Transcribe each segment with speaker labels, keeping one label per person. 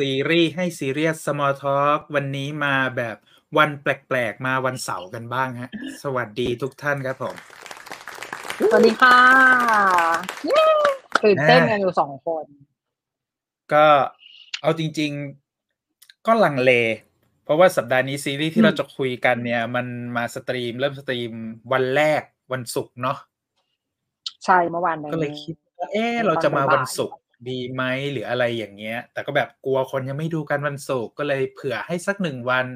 Speaker 1: ละฮะดูซีรีส์ให้ซีเรียส Small Talk วันนี้มาแบบวันแปลกๆ มาวันเสาร์กันบ้างฮะ สวัสดีทุกท่านครับผม
Speaker 2: สวัสดีค่ะเย้ตื่นเต้นกันอยู่สองคน
Speaker 1: ก็เอาจริง ๆ ก็ลังเล เพราะว่าสัปดาห์นี้ซีรีส์ที่เราจะคุยกันเนี่ย มันมา stream เริ่ม stream วันแรกวันศุกร์เนาะ
Speaker 2: ใช่เมื่อวาน
Speaker 1: ก็เลยคิดว่าเออเราจะมาวันศุกร์ ดีไหมหรืออะไรอย่างเงี้ย แต่ก็แบบกลัวคนยังไม่ดูกันวันศุกร์ก็เลยเผื่อให้สักหนึ่งวัน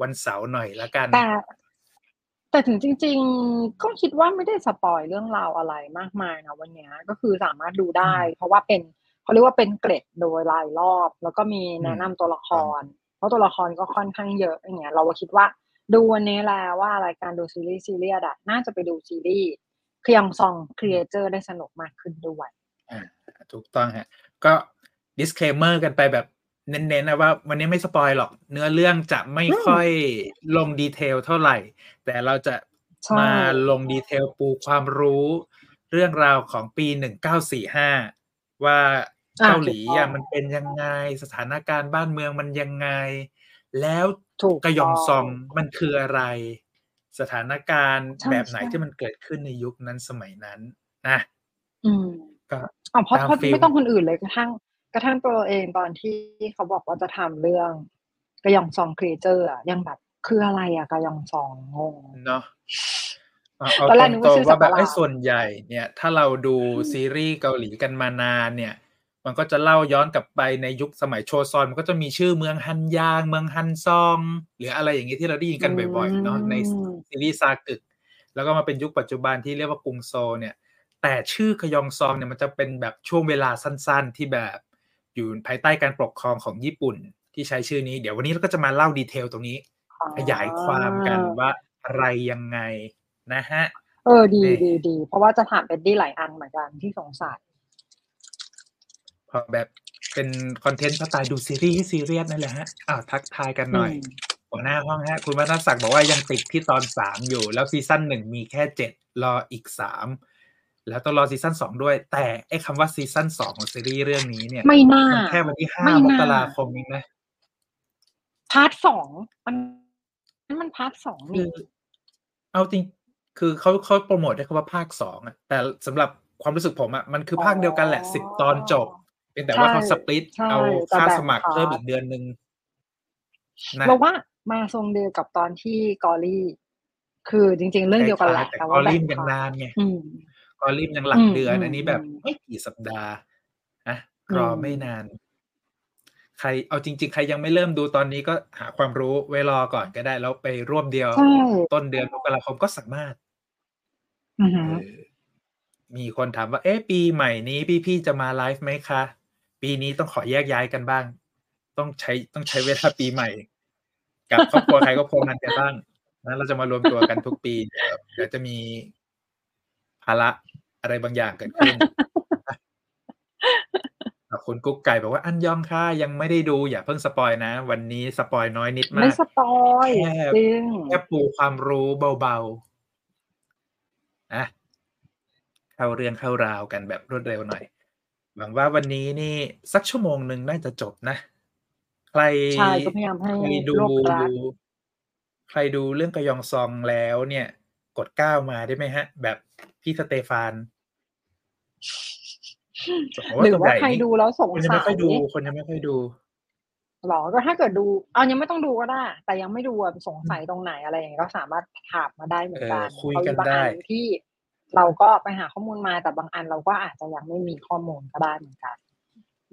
Speaker 1: วันเสาร์หน่อยละกัน
Speaker 2: แต่ แต่ถึงจริง ๆ ก็คิดว่าไม่ได้ spoil เรื่องราวอะไรมากมายนะวันนี้ก็คือสามารถดูได้ เพราะว่าเป็นเขาเรียกว่าเป็นเกร็ดโดยรายรอบ แล้วก็มีแนะนำตัวละคร เพราะตัวละครก็ค่อนข้างเยอะอย่างเงี้ยเราก็คิดว่าดูวันนี้แล้วว่ารายการดูซีรีส์ซีเรียสอะน่าจะไปดูซีรีส์คยองซอง Creature ได้สนุกมากขึ้นด้วย
Speaker 1: อ่า ถูกต้องฮะ ก็ disclaimer กันไปแบบเน้นๆนะว่าวันนี้ไม่ spoil หรอก เนื้อเรื่องจะไม่ค่อยลง detail เท่าไหร่ แต่เราจะ
Speaker 2: ใช่
Speaker 1: มาลง detail ปูความรู้ เรื่องราวของปี 1945 ว่า
Speaker 2: อ่า
Speaker 1: เกาหลี
Speaker 2: ถูกต้
Speaker 1: อะ
Speaker 2: อง
Speaker 1: มันเป็นยังไงสถานการณ์บ้านเมืองมันยังไง แล้ว
Speaker 2: ถูก
Speaker 1: กยอง
Speaker 2: ต้
Speaker 1: ซองมันคืออะไร สถานการณ์
Speaker 2: ใช่
Speaker 1: แบบไหน
Speaker 2: ใช่
Speaker 1: ที่มันเกิดขึ้นในยุคนั้นสมัยนั้นนะ
Speaker 2: อืม
Speaker 1: ก็
Speaker 2: อ๋อเพราะ
Speaker 1: ตาม
Speaker 2: เพราะ
Speaker 1: ฟิล
Speaker 2: ไม่ต้องคนอื่นเลยกระทั่ง กระทั่งตัวเราเองตอนที่เขาบอกว่าจะทำเรื่องกระยองซองครีเอเตอร์อะยังแบบคืออะไรอะกระยองซองงง
Speaker 1: เนาะเอาเอา
Speaker 2: ตอนแรก
Speaker 1: ต
Speaker 2: นึก
Speaker 1: ร
Speaker 2: ว่างชื่อ
Speaker 1: ๆว่าแบบ
Speaker 2: สัตว์ประหลาด
Speaker 1: ไอ้ส่วนใหญ่ เนี่ย ถ้าเราดูซีรีส์เกาหลีกันมานานเนี่ย มันก็จะเล่าย้อนกลับไปในยุคสมัยโชซอน มันก็จะมีชื่อเมืองฮันยาง เมืองฮันซอง หรืออะไรอย่างนี้ที่เราได้ยินกันบ่อยๆเนาะใน
Speaker 2: อืม
Speaker 1: ซีรีส์ซากึก แล้วก็มาเป็นยุคปัจจุบันที่เรียกว่ากรุงโซลเนี่ย แต่ชื่อกยองซองเนี่ยมันจะเป็นแบบช่วงเวลาสั้นๆ ที่แบบอยู่ภายใต้การปกครองของญี่ปุ่นที่ใช้ชื่อนี้ เดี๋ยววันนี้เราก็จะมาเล่าดีเทลตรงนี้ ขยายความกันว่าอะไรยังไงนะฮะ
Speaker 2: เออดี
Speaker 1: นี่
Speaker 2: ดีดีเพราะว่าจะถามเอ็ดดี้หลายอันเหมือนกันที่สงสัย
Speaker 1: พอแบบเป็น content สไตล์ดูซีรีส์ซีเรียสนั่นแหละฮะอ้าวทักทายกันหน่อย
Speaker 2: อืม
Speaker 1: หัวหน้าห้องฮะ คุณวัฒนศักดิ์บอกว่ายังติดที่ตอนสามอยู่ แล้ว season หนึ่งมีแค่เจ็ดรออีกสาม แล้วต้องรอ season สองด้วย แต่ไอ้คำว่า season สองของซีรีส์เรื่องนี้เนี่ย
Speaker 2: ไม่น่า
Speaker 1: มันแค่วันที่ห้า
Speaker 2: ไม่
Speaker 1: ม
Speaker 2: น่า
Speaker 1: กราคมเองนะ
Speaker 2: part สองมันมัน part สอง
Speaker 1: คื
Speaker 2: นี่
Speaker 1: อเอาจริง คือเขาเขาโปรโมทได้คำว่าภาคสองอะแต่สำหรับความรู้สึกผมอะมันคือภาคเดียวกันแหละสิบตอนจบเพียงแต่ว่าเขาสปลิต
Speaker 2: ใช่
Speaker 1: เอา
Speaker 2: จะ
Speaker 1: ค่า
Speaker 2: แบ่ง
Speaker 1: สมัคร
Speaker 2: พาร์ท
Speaker 1: เพิ่มอีกเดือนหนึ่งนะ
Speaker 2: เราว่ามาทรงเดียวกับตอนที่กอรี่ คือจริง ๆ เรื่องเดียวกันแหละ
Speaker 1: แต่
Speaker 2: แต่
Speaker 1: ก
Speaker 2: ว่า
Speaker 1: อ
Speaker 2: แบ่
Speaker 1: ริ
Speaker 2: ง
Speaker 1: มยัง
Speaker 2: พาร์ท
Speaker 1: นานไง
Speaker 2: อืม
Speaker 1: กอริมยังหลัก
Speaker 2: อืม
Speaker 1: เดือน
Speaker 2: อืม
Speaker 1: อันนี้แบบ
Speaker 2: อืม
Speaker 1: ไม่กี่สัปดาห์นะ
Speaker 2: อืม
Speaker 1: รอไม่นาน ใครเอาจริง ๆ ใครยังไม่เริ่มดูตอนนี้ก็หาความรู้ไว้รอก่อนก็ได้ แล้วไปร่วมเดียว
Speaker 2: ใช่
Speaker 1: ต้นเดือนมกราคมก็สามารถ
Speaker 2: อือหือ
Speaker 1: เออมีคนถามว่า เอ๊ะปีใหม่นี้พี่ๆจะมาไลฟ์ไหมคะ ปีนี้ต้องขอแยกย้ายกันบ้าง ต้องใช้ต้องใช้เวลาปีใหม่ กับครอบครัวใครครอบครัวมันกันบ้างนะเราจะมารวมตัวกันทุกปี เดี๋ยวเดี๋ยวจะมี ภาระอะไรบางอย่างเกิดขึ้นขอบคุณกุ๊กไก่บอกว่า안녕 ค่ะยังไม่ได้ดูอย่าเพิ่ง spoil นะ วันนี้ spoil น้อยนิดมา
Speaker 2: ไม่
Speaker 1: ก
Speaker 2: สปอย
Speaker 1: แค่
Speaker 2: จริง
Speaker 1: แค่ปูความรู้เบาๆนะเข้าเรื่องเข้าราวกันแบบรวดเร็วหน่อย หวังว่าวันนี้นี่สักชั่วโมงหนึ่งน่าจะจบนะ ใคร
Speaker 2: ใช่ก็พยายามให้
Speaker 1: ใครดู
Speaker 2: รวบรัด
Speaker 1: ใครดูเรื่องกยองซองแล้วเนี่ย กดเก้ามาได้ไหมฮะ แบบ พี่สเตฟานผม
Speaker 2: หรือ
Speaker 1: ส่น
Speaker 2: ว่า
Speaker 1: ญ่
Speaker 2: ใครดูแล้วสง
Speaker 1: คนยัง
Speaker 2: สั
Speaker 1: ไม่
Speaker 2: ย
Speaker 1: ค่อยดูคนยังไม่ค่อยดู
Speaker 2: หรอก็ถ้าเกิดดู เอายังไม่ต้องดูก็ได้ แต่ยังไม่ดูอะสงสัยตรงไหนอะไรอย่างเงี้ยก็สามารถถามมาได้เหมือนกัน
Speaker 1: เออคุย
Speaker 2: เพราะ
Speaker 1: กัน
Speaker 2: บาง
Speaker 1: ได้
Speaker 2: อันที่เราก็ไปหาข้อมูลมาแต่บางอันเราก็อาจจะยังไม่มีข้อมูลก็ได้เหมือนกัน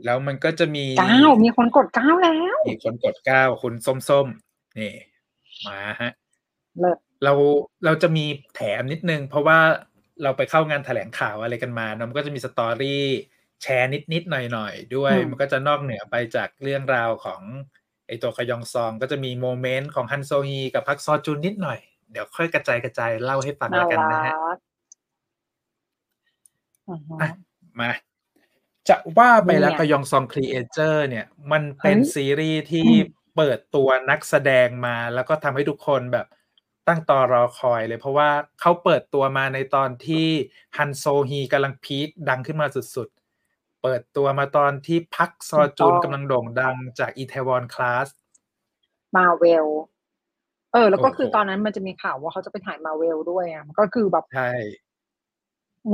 Speaker 1: แล้วมันก็จะมี
Speaker 2: เก้ามีคนกดเก้าแล้ว
Speaker 1: มีคนกดเก้าคุณส้มๆนี่ มาฮะ
Speaker 2: เลิศ
Speaker 1: เราเราจะมีแถมนิดนึง เพราะว่า เราไปเข้างานแถลงข่าวอะไรกันมาเนอะมันก็จะมีสตอรี่แชร์นิดๆหน่อยๆด้วย มันก็จะนอกเหนือไปจากเรื่องราวของไอตัวขยองซองก็จะมี moment ของฮันโซฮีกับพักซอจุนนิดหน่อย เดี๋ยวค่อยกระจายกระจายเล่าให้ฟัง
Speaker 2: น่า
Speaker 1: แล้วกัน
Speaker 2: รั
Speaker 1: นะฮะ
Speaker 2: กอือฮึ
Speaker 1: อะมา จะว่าไปแล้ว
Speaker 2: เนี่ย
Speaker 1: กยองซอง Creature เนี่ย มันเป็น
Speaker 2: เฮ้ย
Speaker 1: ซีรีส์ที่
Speaker 2: อืม
Speaker 1: เปิดตัวนักแสดงมาแล้วก็ทำให้ทุกคนแบบ ตั้งตอรอคอยเลย เพราะว่าเขาเปิดตัวมาในตอนที่ฮันโซฮีกำลังพีคดังขึ้นมาสุดๆ เปิดตัวมาตอนที่พักซอจุนกำลังโด่งดังจากอีเทวอนคลาส
Speaker 2: มาเวลเออ แล้วก็
Speaker 1: โอ้โห
Speaker 2: คือตอนนั้นมันจะมีข่าวว่าเขาจะไปถ่ายมาเวลด้วยอะมันก็คือแบบ
Speaker 1: ใช่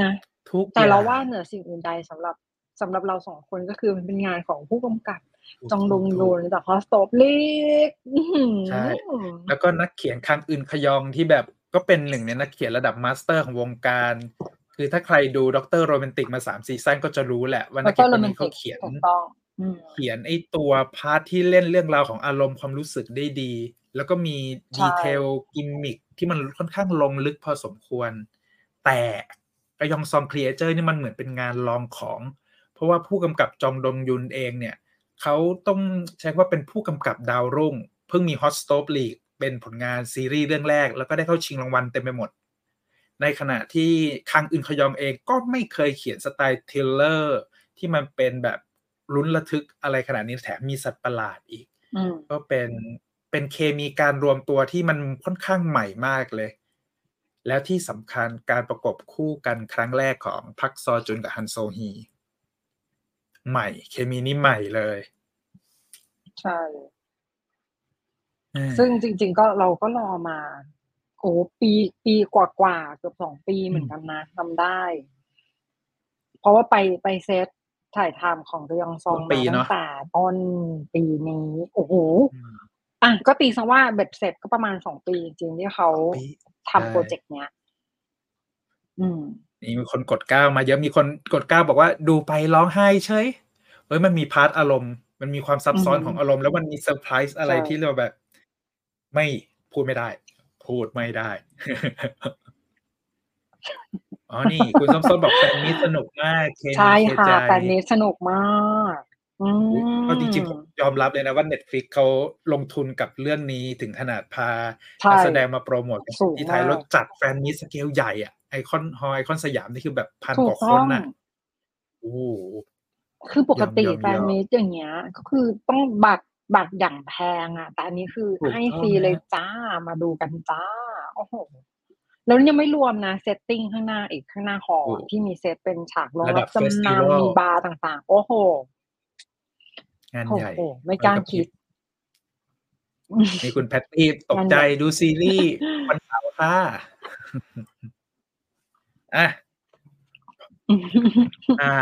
Speaker 2: นะ
Speaker 1: ทุก
Speaker 2: แต่เรา
Speaker 1: อย่ง
Speaker 2: ว่าเหนือสิ่งอื่นใดสำหรับสำหรับเราสองคนก็คือมันเป็นงานของผู้กำกับ จองดงโยนจากฮอสโตปลิกอื้อหือ
Speaker 1: ใช่แล้วก็นักเขียนคังอึนขยองที่แบบก็เป็นหนึ่งในนักเขียนระดับมาสเตอร์ของวงการ คือถ้าใครดูด็อกเตอร์โรแมนติกมาสามซีซั่นก็จะรู้แหละ ว่านั
Speaker 2: แล้
Speaker 1: ก
Speaker 2: วก็
Speaker 1: เขียน
Speaker 2: โร
Speaker 1: คน
Speaker 2: แมน
Speaker 1: นี้
Speaker 2: ติ
Speaker 1: เขา
Speaker 2: ก
Speaker 1: เขียน
Speaker 2: ถูกต้องอืม
Speaker 1: เขียนไอ้ตัวพาร์ทที่เล่นเรื่องราวของอารมณ์ความรู้สึกได้ดี แล้วก็มี
Speaker 2: ใช่
Speaker 1: ดีเทลกิมมิคที่มันค่อนข้างลงลึกพอสมควร แต่กระยองซองครีเอเจอร์นี่มันเหมือนเป็นงานลองของ เพราะว่าผู้กำกับจองดงยุนเองเนี่ย เขาต้องใช้คำว่าเป็นผู้กำกับดาวรุ่ง เพิ่งมี Hot Stove League เป็นผลงานซีรีส์เรื่องแรก แล้วก็ได้เข้าชิงรางวัลเต็มไปหมด ในขณะที่คังอึนขยองเองก็ไม่เคยเขียนสไตล์ thriller ที่มันเป็นแบบลุ้นระทึกอะไรขนาดนี้แถมมีสัตว์ประหลาดอีก
Speaker 2: อืม
Speaker 1: ก็เป็นเป็นเคมีการรวมตัวที่มันค่อนข้างใหม่มากเลย แล้วที่สำคัญการประกบคู่กันครั้งแรกของพักซอจุนกับฮันโซฮี ใหม่ เคมีนี้ใหม่เลย
Speaker 2: ใช่
Speaker 1: อืม
Speaker 2: ซึ่งจริง ๆ ก็เราก็รอมาโอ้ปีปีกว่าๆเกือบสองปีเหมือนกันนะทำได้ เพราะว่าไปไปเซตถ่ายทำของเรืองซอง
Speaker 1: ต้นปี
Speaker 2: มา
Speaker 1: เน
Speaker 2: ตั้
Speaker 1: อะ
Speaker 2: งแต่ต้นปีนี้โอ้โห
Speaker 1: อืม
Speaker 2: อะก็ตีซะว่าเบ็ดเสร็จก็ประมาณสองปีจริงๆที่เขา
Speaker 1: ปี
Speaker 2: ทำโปรเจกต์เนี้ย อืม
Speaker 1: นี่มีคนกดก้าวมาเยอะมีคนกดก้าวบอกว่าดูไปร้องไห้เฉยเฮ้ยมันมีพาร์ทอารมณ์ มันมีความซับซ้อน
Speaker 2: อืม
Speaker 1: ของอารมณ์แล้วมันมีเซอร์ไพรส์อะไร
Speaker 2: ใช่
Speaker 1: ที่เราแบบ ไม่พูดไม่ได้ พูดไม่ได้อ๋อนี่ คุณส้มส้มบอกแฟนนี้สนุกมากเคมี
Speaker 2: ใช่
Speaker 1: เค
Speaker 2: ค่ะ
Speaker 1: ใจ
Speaker 2: แต่นี้สนุกมากอืม
Speaker 1: ก็จริงๆผมยอมรับเลยนะว่า Netflix เขาลงทุนกับเรื่องนี้ถึงขนาดพา
Speaker 2: ใช่
Speaker 1: นักแสดงมาโปรโมทกัน
Speaker 2: สูง
Speaker 1: ที่ไทย
Speaker 2: มาก
Speaker 1: แล้วจัดแฟนมิตสเกลใหญ่อะ ไอคอนฮอไอคอนสยามนี่คือแบบพัน
Speaker 2: ถู
Speaker 1: ก
Speaker 2: ก
Speaker 1: ว่าค
Speaker 2: ต้
Speaker 1: น
Speaker 2: อง
Speaker 1: น่ะโอ้โห
Speaker 2: คือปกติ
Speaker 1: ยอมๆๆ
Speaker 2: แฟนมิตอย่างเงี้ย ก็คือต้องบัตรบัตรอย่างแพงอะ แต่อันนี้คือ
Speaker 1: ถูก
Speaker 2: ให้
Speaker 1: ต้อง
Speaker 2: ฟรีเลย
Speaker 1: นะ
Speaker 2: จ้ามาดูกันจ้าโอ้โหแล้วยังไม่รวมนะเซตติ้งข้างหน้าอีกข้างหน้าหอ
Speaker 1: โอ้
Speaker 2: ที่มีเซตเป็นฉากลง
Speaker 1: ระดั
Speaker 2: รับบจำ
Speaker 1: festival
Speaker 2: นำมีบาร์ต่างๆ โอ้โห
Speaker 1: งาน
Speaker 2: โอ้
Speaker 1: ใหญ่
Speaker 2: โหไม่กล้าคิด
Speaker 1: นี่คุณแพตตี้ตกใจ
Speaker 2: งานใหญ่
Speaker 1: ดูซีรีส์วันเสาร์ค่ะ อะอ่า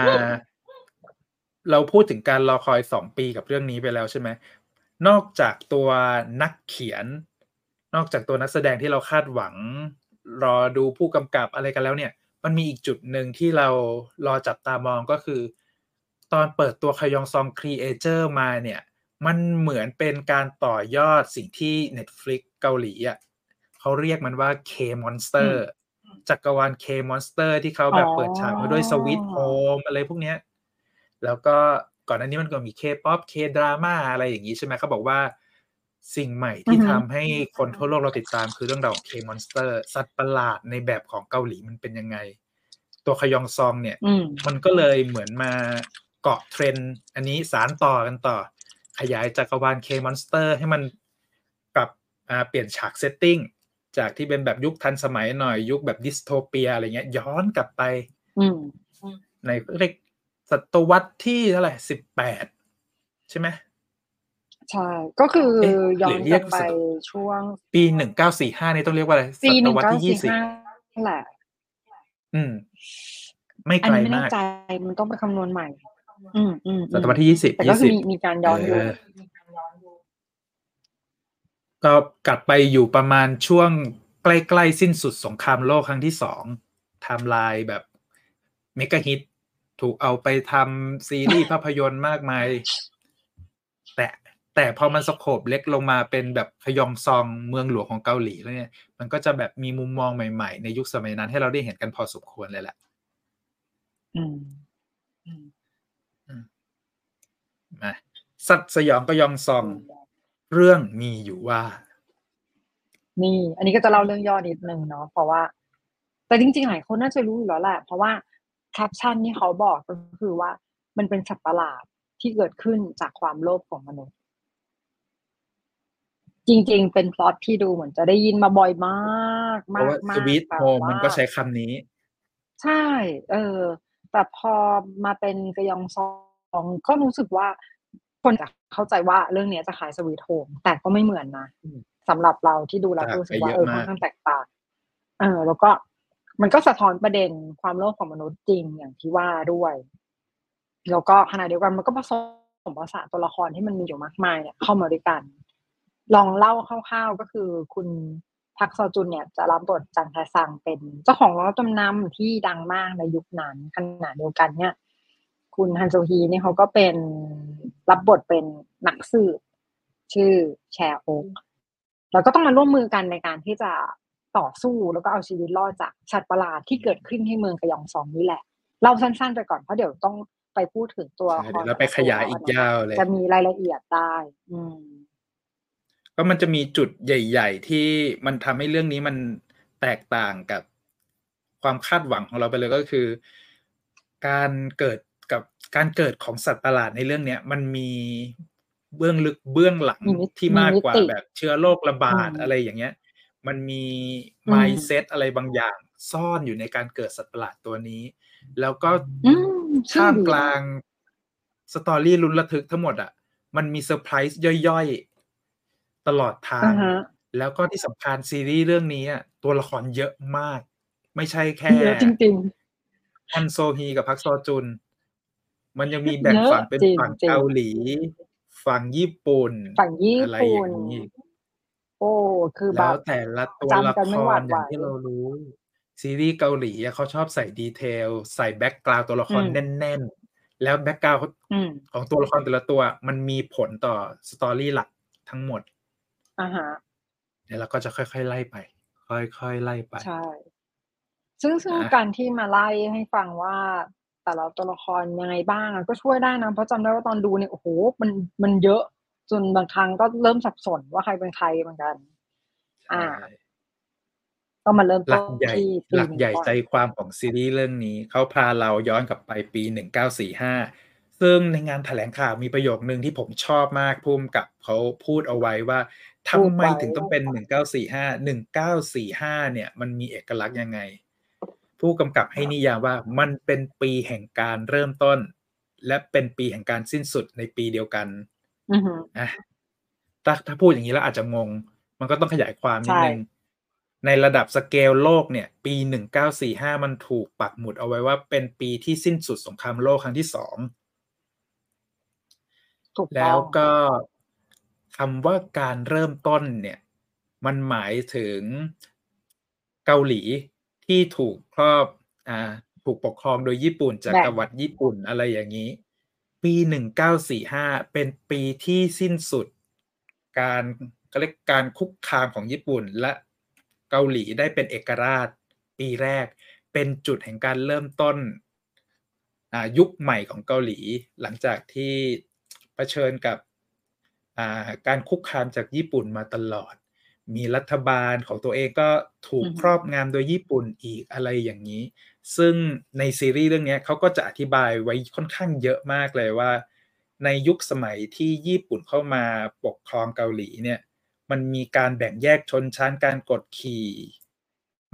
Speaker 1: เราพูดถึงการรอคอยสองปีกับเรื่องนี้ไปแล้วใช่ไหมนอกจากตัวนักเขียน นอกจากตัวนักแสดงที่เราคาดหวัง รอดูผู้กำกับอะไรกันแล้วเนี่ย มันมีอีกจุดหนึ่งที่เรารอจับตามองก็คือ ตอนเปิดตัวคยองซองครีเอเจอร์มาเนี่ย มันเหมือนเป็นการต่อยอดสิ่งที่ Netflix เกาหลีอะเขาเรียกมันว่า K Monster จักรวาล K Monster ที่เขาแบบ
Speaker 2: อ๋อ
Speaker 1: เปิดฉากมาด้วยสวิตโฮมอะไรพวกเนี้ย แล้วก็ก่อนหน้านี้มันก็มี K-POP K-drama อะไรอย่างนี้ใช่ไหมเขาบอกว่าสิ่งใหม่ที่
Speaker 2: อือฮึ
Speaker 1: ทำให้คนทั่วโลกเราติดตามคือเรื่องราวของ K-Monster สัตว์ประหลาดในแบบของเกาหลีมันเป็นยังไง ตัวขยองซองเนี่ย
Speaker 2: อืม
Speaker 1: มันก็เลยเหมือนมาเกาะเทรนด์อันนี้สารต่อกันต่อ ขยายจักรวาล K-Monster ให้มันปรับอ่าเปลี่ยนฉาก setting จากที่เป็นแบบยุคทันสมัยหน่อยยุคแบบ dystopia อะไรเงี้ย ย้อนกลับไป
Speaker 2: อืม
Speaker 1: ในเรียกศตวรรษที่เท่าไหร่สิบแปดใช่ไหม
Speaker 2: ใช่ ก็คือ
Speaker 1: เอ๊ะ
Speaker 2: ย้อ
Speaker 1: หรื
Speaker 2: น
Speaker 1: อกเรี
Speaker 2: ลั
Speaker 1: ย
Speaker 2: บ
Speaker 1: ก
Speaker 2: ไป
Speaker 1: ศต
Speaker 2: ช่วง
Speaker 1: ปีหนึ่งเก้าสี่ห้านี่ต้องเรียกว่าอะไรศ
Speaker 2: ปีห
Speaker 1: ต
Speaker 2: นึ่ง
Speaker 1: วรรษ
Speaker 2: เก้า
Speaker 1: ที่
Speaker 2: สี่
Speaker 1: ยี่สิบ
Speaker 2: ห้าแหละ
Speaker 1: อืม ไม่
Speaker 2: อัน
Speaker 1: ไกล
Speaker 2: นี้ไม่แน่
Speaker 1: มาก
Speaker 2: ใจมันต้องไปคำนวณใหม่ อืมอืม
Speaker 1: ศตวรรษที่ยี่สิบ
Speaker 2: แต่ก็
Speaker 1: ยี่
Speaker 2: คื
Speaker 1: สิ
Speaker 2: อบมีมีการย้อนดู
Speaker 1: เออ ก็กลับไปอยู่ประมาณช่วงใกล้ๆสิ้นสุดสงครามโลกครั้งที่สองไทม์ไลน์แบบเมกะฮิตถูกเอาไปทำซีรีส์ภาพยนตร์มากมาย แต่แต่พอมันสโคบเล็กลงมาเป็นแบบขยองซองเมืองหลวงของเกาหลีแล้วเนี่ย มันก็จะแบบมีมุมมองใหม่ๆ ในยุคสมัยนั้นให้เราได้เห็นกันพอสมควรเลยแหละ
Speaker 2: อืม
Speaker 1: มาสัตว์สยองก็ยองซอง เรื่องมีอยู่ว่า
Speaker 2: นี่ อันนี้ก็จะเล่าเรื่องย่อนิดนึงเนาะเพราะว่า แต่จริง ๆ หลายคนน่าจะรู้อยู่แล้วแหละ เพราะว่าแคปชั่นที่เขาบอกก็คือว่า มันเป็นสัตว์ประหลาดที่เกิดขึ้นจากความโลภของมนุษย์ จริง ๆ เป็นพล็อตที่ดูเหมือนจะได้ยินมาบ่อยมาก
Speaker 1: เพ
Speaker 2: มา
Speaker 1: ราะ
Speaker 2: ก
Speaker 1: ว่า
Speaker 2: มา
Speaker 1: ส
Speaker 2: ก
Speaker 1: วีท
Speaker 2: แต่
Speaker 1: โฮม
Speaker 2: ว่า
Speaker 1: มันก็ใช้คำนี้
Speaker 2: ใช่ เออ แต่พอมาเป็นกยองซองก็รู้สึกว่า คนจะเข้าใจว่าเรื่องเนี้ยจะขายสวีทโฮมแต่ก็ไม่เหมือนนะ
Speaker 1: อืม
Speaker 2: สำหรับเราที่ดูแล้ว
Speaker 1: ต่าง
Speaker 2: รู้สึก
Speaker 1: ไป
Speaker 2: ว่า
Speaker 1: เยอะ
Speaker 2: เออ
Speaker 1: มาก
Speaker 2: ค่อนข้างแตกต่างเออแล้วก็มันก็สะท้อนประเด็นความโลภของมนุษย์จริงอย่างที่ว่าด้วย แล้วก็ขณะเดียวกันมันก็ผสมผสานตัวละครที่มันมีอยู่มากมายเนี่ยเข้ามาด้วยกัน ลองเล่าคร่าวๆก็คือคุณพักซอจุนเนี่ยจะรับบทจังแทซังเป็นเจ้าของร้านจำนำที่ดังมากในยุคนั้นขณะเดียวกันเนี่ย คุณฮันโซฮีเนี่ยเขาก็เป็นรับบทเป็นนักสืบชื่อแชร์โอกแล้วก็ต้องมาร่วมมือกันในการที่จะต่อสู้แล้วก็เอาชีวิตรอดจากสัตว์ประหลาดที่เกิดขึ้นที่เมืองกยองซองนี่แหละ เราสั้นๆไปก่อนเพราะเดี๋ยวต้องไปพูดถึงตัวละค
Speaker 1: เดี๋
Speaker 2: ร
Speaker 1: ยวเราไปขยายอีกยาวเลย
Speaker 2: จะมีรายละเอียดได้ อืม
Speaker 1: ก็มันจะมีจุดใหญ่ ๆ ที่มันทำให้เรื่องนี้มันแตกต่างกับความคาดหวังของเราไปเลยก็คือ การเกิด กับการเกิดของสัตว์ประหลาดในเรื่องเนี้ย มันมีเบื้องลึกเบื้องหลัง
Speaker 2: มีมิติ
Speaker 1: ที่มากกว่า
Speaker 2: มีมิติ
Speaker 1: แบบเชื้อโรคระบาด
Speaker 2: อืม
Speaker 1: อะไรอย่างเงี้ย มันมี
Speaker 2: อืม
Speaker 1: mindset อะไรบางอย่าง ซ่อนอยู่ในการเกิดสัตว์ประหลาดตัวนี้ แล้วก็
Speaker 2: อืมชื่อ
Speaker 1: ท่าม
Speaker 2: ดี
Speaker 1: กลาง story ลุ้นระทึกทั้งหมดอะ มันมีเซอร์ไพรส์ย่อยๆ ตลอดทา
Speaker 2: อ่างฮะ
Speaker 1: แล้วก็ที่สำคัญซีรีส์เรื่องนี้อะตัวละครเยอะมาก ไม่ใช่แค่
Speaker 2: เยอะจริง
Speaker 1: ฮันโซฮีกับพักซอจุน มันยังมีแบ่ง
Speaker 2: เยอะ
Speaker 1: ฝั่งเป็น
Speaker 2: จริง
Speaker 1: ฝั่ง
Speaker 2: จริง
Speaker 1: เกาหลี ฝั่งญี่ปุ่น
Speaker 2: ๆฝั่งญี่
Speaker 1: อะไรอ
Speaker 2: ปุ่
Speaker 1: ย่านงนี้
Speaker 2: โอ้คือแบ
Speaker 1: แล้ว
Speaker 2: บ
Speaker 1: แต่ละตัว
Speaker 2: จำ
Speaker 1: ละ
Speaker 2: กัน
Speaker 1: ค
Speaker 2: ไม่หวารด
Speaker 1: อ
Speaker 2: ไหว
Speaker 1: ย่างที่เรารู้ ซีรีส์เกาหลีอะเขาชอบใส่ดีเทล ใส่แบ็กกราวตัวละคร
Speaker 2: อืม
Speaker 1: แน่น ๆ แล้วแบ็กกราว
Speaker 2: อืม
Speaker 1: ของตัวละครแต่ละตัว มันมีผลต่อสตอรี่หลักทั้งหมด
Speaker 2: อ่าฮะ
Speaker 1: เดี๋ยวเราก็จะค่อยๆไล่ไป ค่อยๆไล่ไป
Speaker 2: ใช่ซึ่งซึ่ง
Speaker 1: นะ
Speaker 2: การที่มาไล่ให้ฟังว่า แต่ละตัวละครยังไงบ้างอะก็ช่วยได้นะ เพราะจำได้ว่าตอนดูเนี่ยโอ้โหมันมันเยอะจนบางครั้งก็เริ่มสับสนว่าใครเป็นใครเหมือนกัน อ่า
Speaker 1: ใช่
Speaker 2: ก็มาเริ่ม
Speaker 1: หลั
Speaker 2: ต้
Speaker 1: ก
Speaker 2: น
Speaker 1: ใหญ่
Speaker 2: ที่ปี
Speaker 1: หลักใหญ่
Speaker 2: ก่อน
Speaker 1: ใจความของซีรีส์เรื่องนี้เขาพาเราย้อนกลับไปปี1945ซึ่งในงานแถลงข่าวมีประโยคนึงที่ผมชอบมากพุ่มกับเขาพูดเอาไว้ว่าทำไมถึงต้องเป็น1945 1945เนี่ย มันมีเอกลักษณ์ยังไง ผู้กำกับให้นิยามว่ามันเป็นปีแห่งการเริ่มต้น และเป็นปีแห่งการสิ้นสุดในปีเดียวกัน
Speaker 2: อือหือ
Speaker 1: นะถ้าถ้าพูดอย่างนี้แล้วอาจจะงง มันก็ต้องขยายความนิดนึงในระดับสเกลโลกเนี่ย ปี 1945 มันถูกปักหมุดเอาไว้ว่าเป็นปีที่สิ้นสุดสงครามโลกครั้งที่สอง
Speaker 2: ถูก
Speaker 1: แล้
Speaker 2: ต้อ
Speaker 1: ว
Speaker 2: ง
Speaker 1: ก็คำว่าการเริ่มต้นเนี่ย มันหมายถึงเกาหลี ที่ถูกครอบอ่าถูกปกครองโดยญี่ปุ่นจากกรวรรดิญี่ปุ่นอะไรอย่างนี้ ปี1945เป็นปีที่สิ้นสุด การก็เรียกการคุกคามของญี่ปุ่นและเกาหลีได้เป็นเอกราช ปีแรกเป็นจุดแห่งการเริ่มต้นอ่ายุคใหม่ของเกาหลี หลังจากที่เผชิญกับอ่าการคุกคามจากญี่ปุ่นมาตลอด มีรัฐบาลของตัวเองก็ถูก
Speaker 2: อือฮึ
Speaker 1: ครอบงำโดยญี่ปุ่นอีกอะไรอย่างนี้ ซึ่งในซีรีส์เรื่องเนี้ยเขาก็จะอธิบายไว้ค่อนข้างเยอะมากเลยว่า ในยุคสมัยที่ญี่ปุ่นเข้ามาปกครองเกาหลีเนี่ย มันมีการแบ่งแยกชนชั้นการกดขี่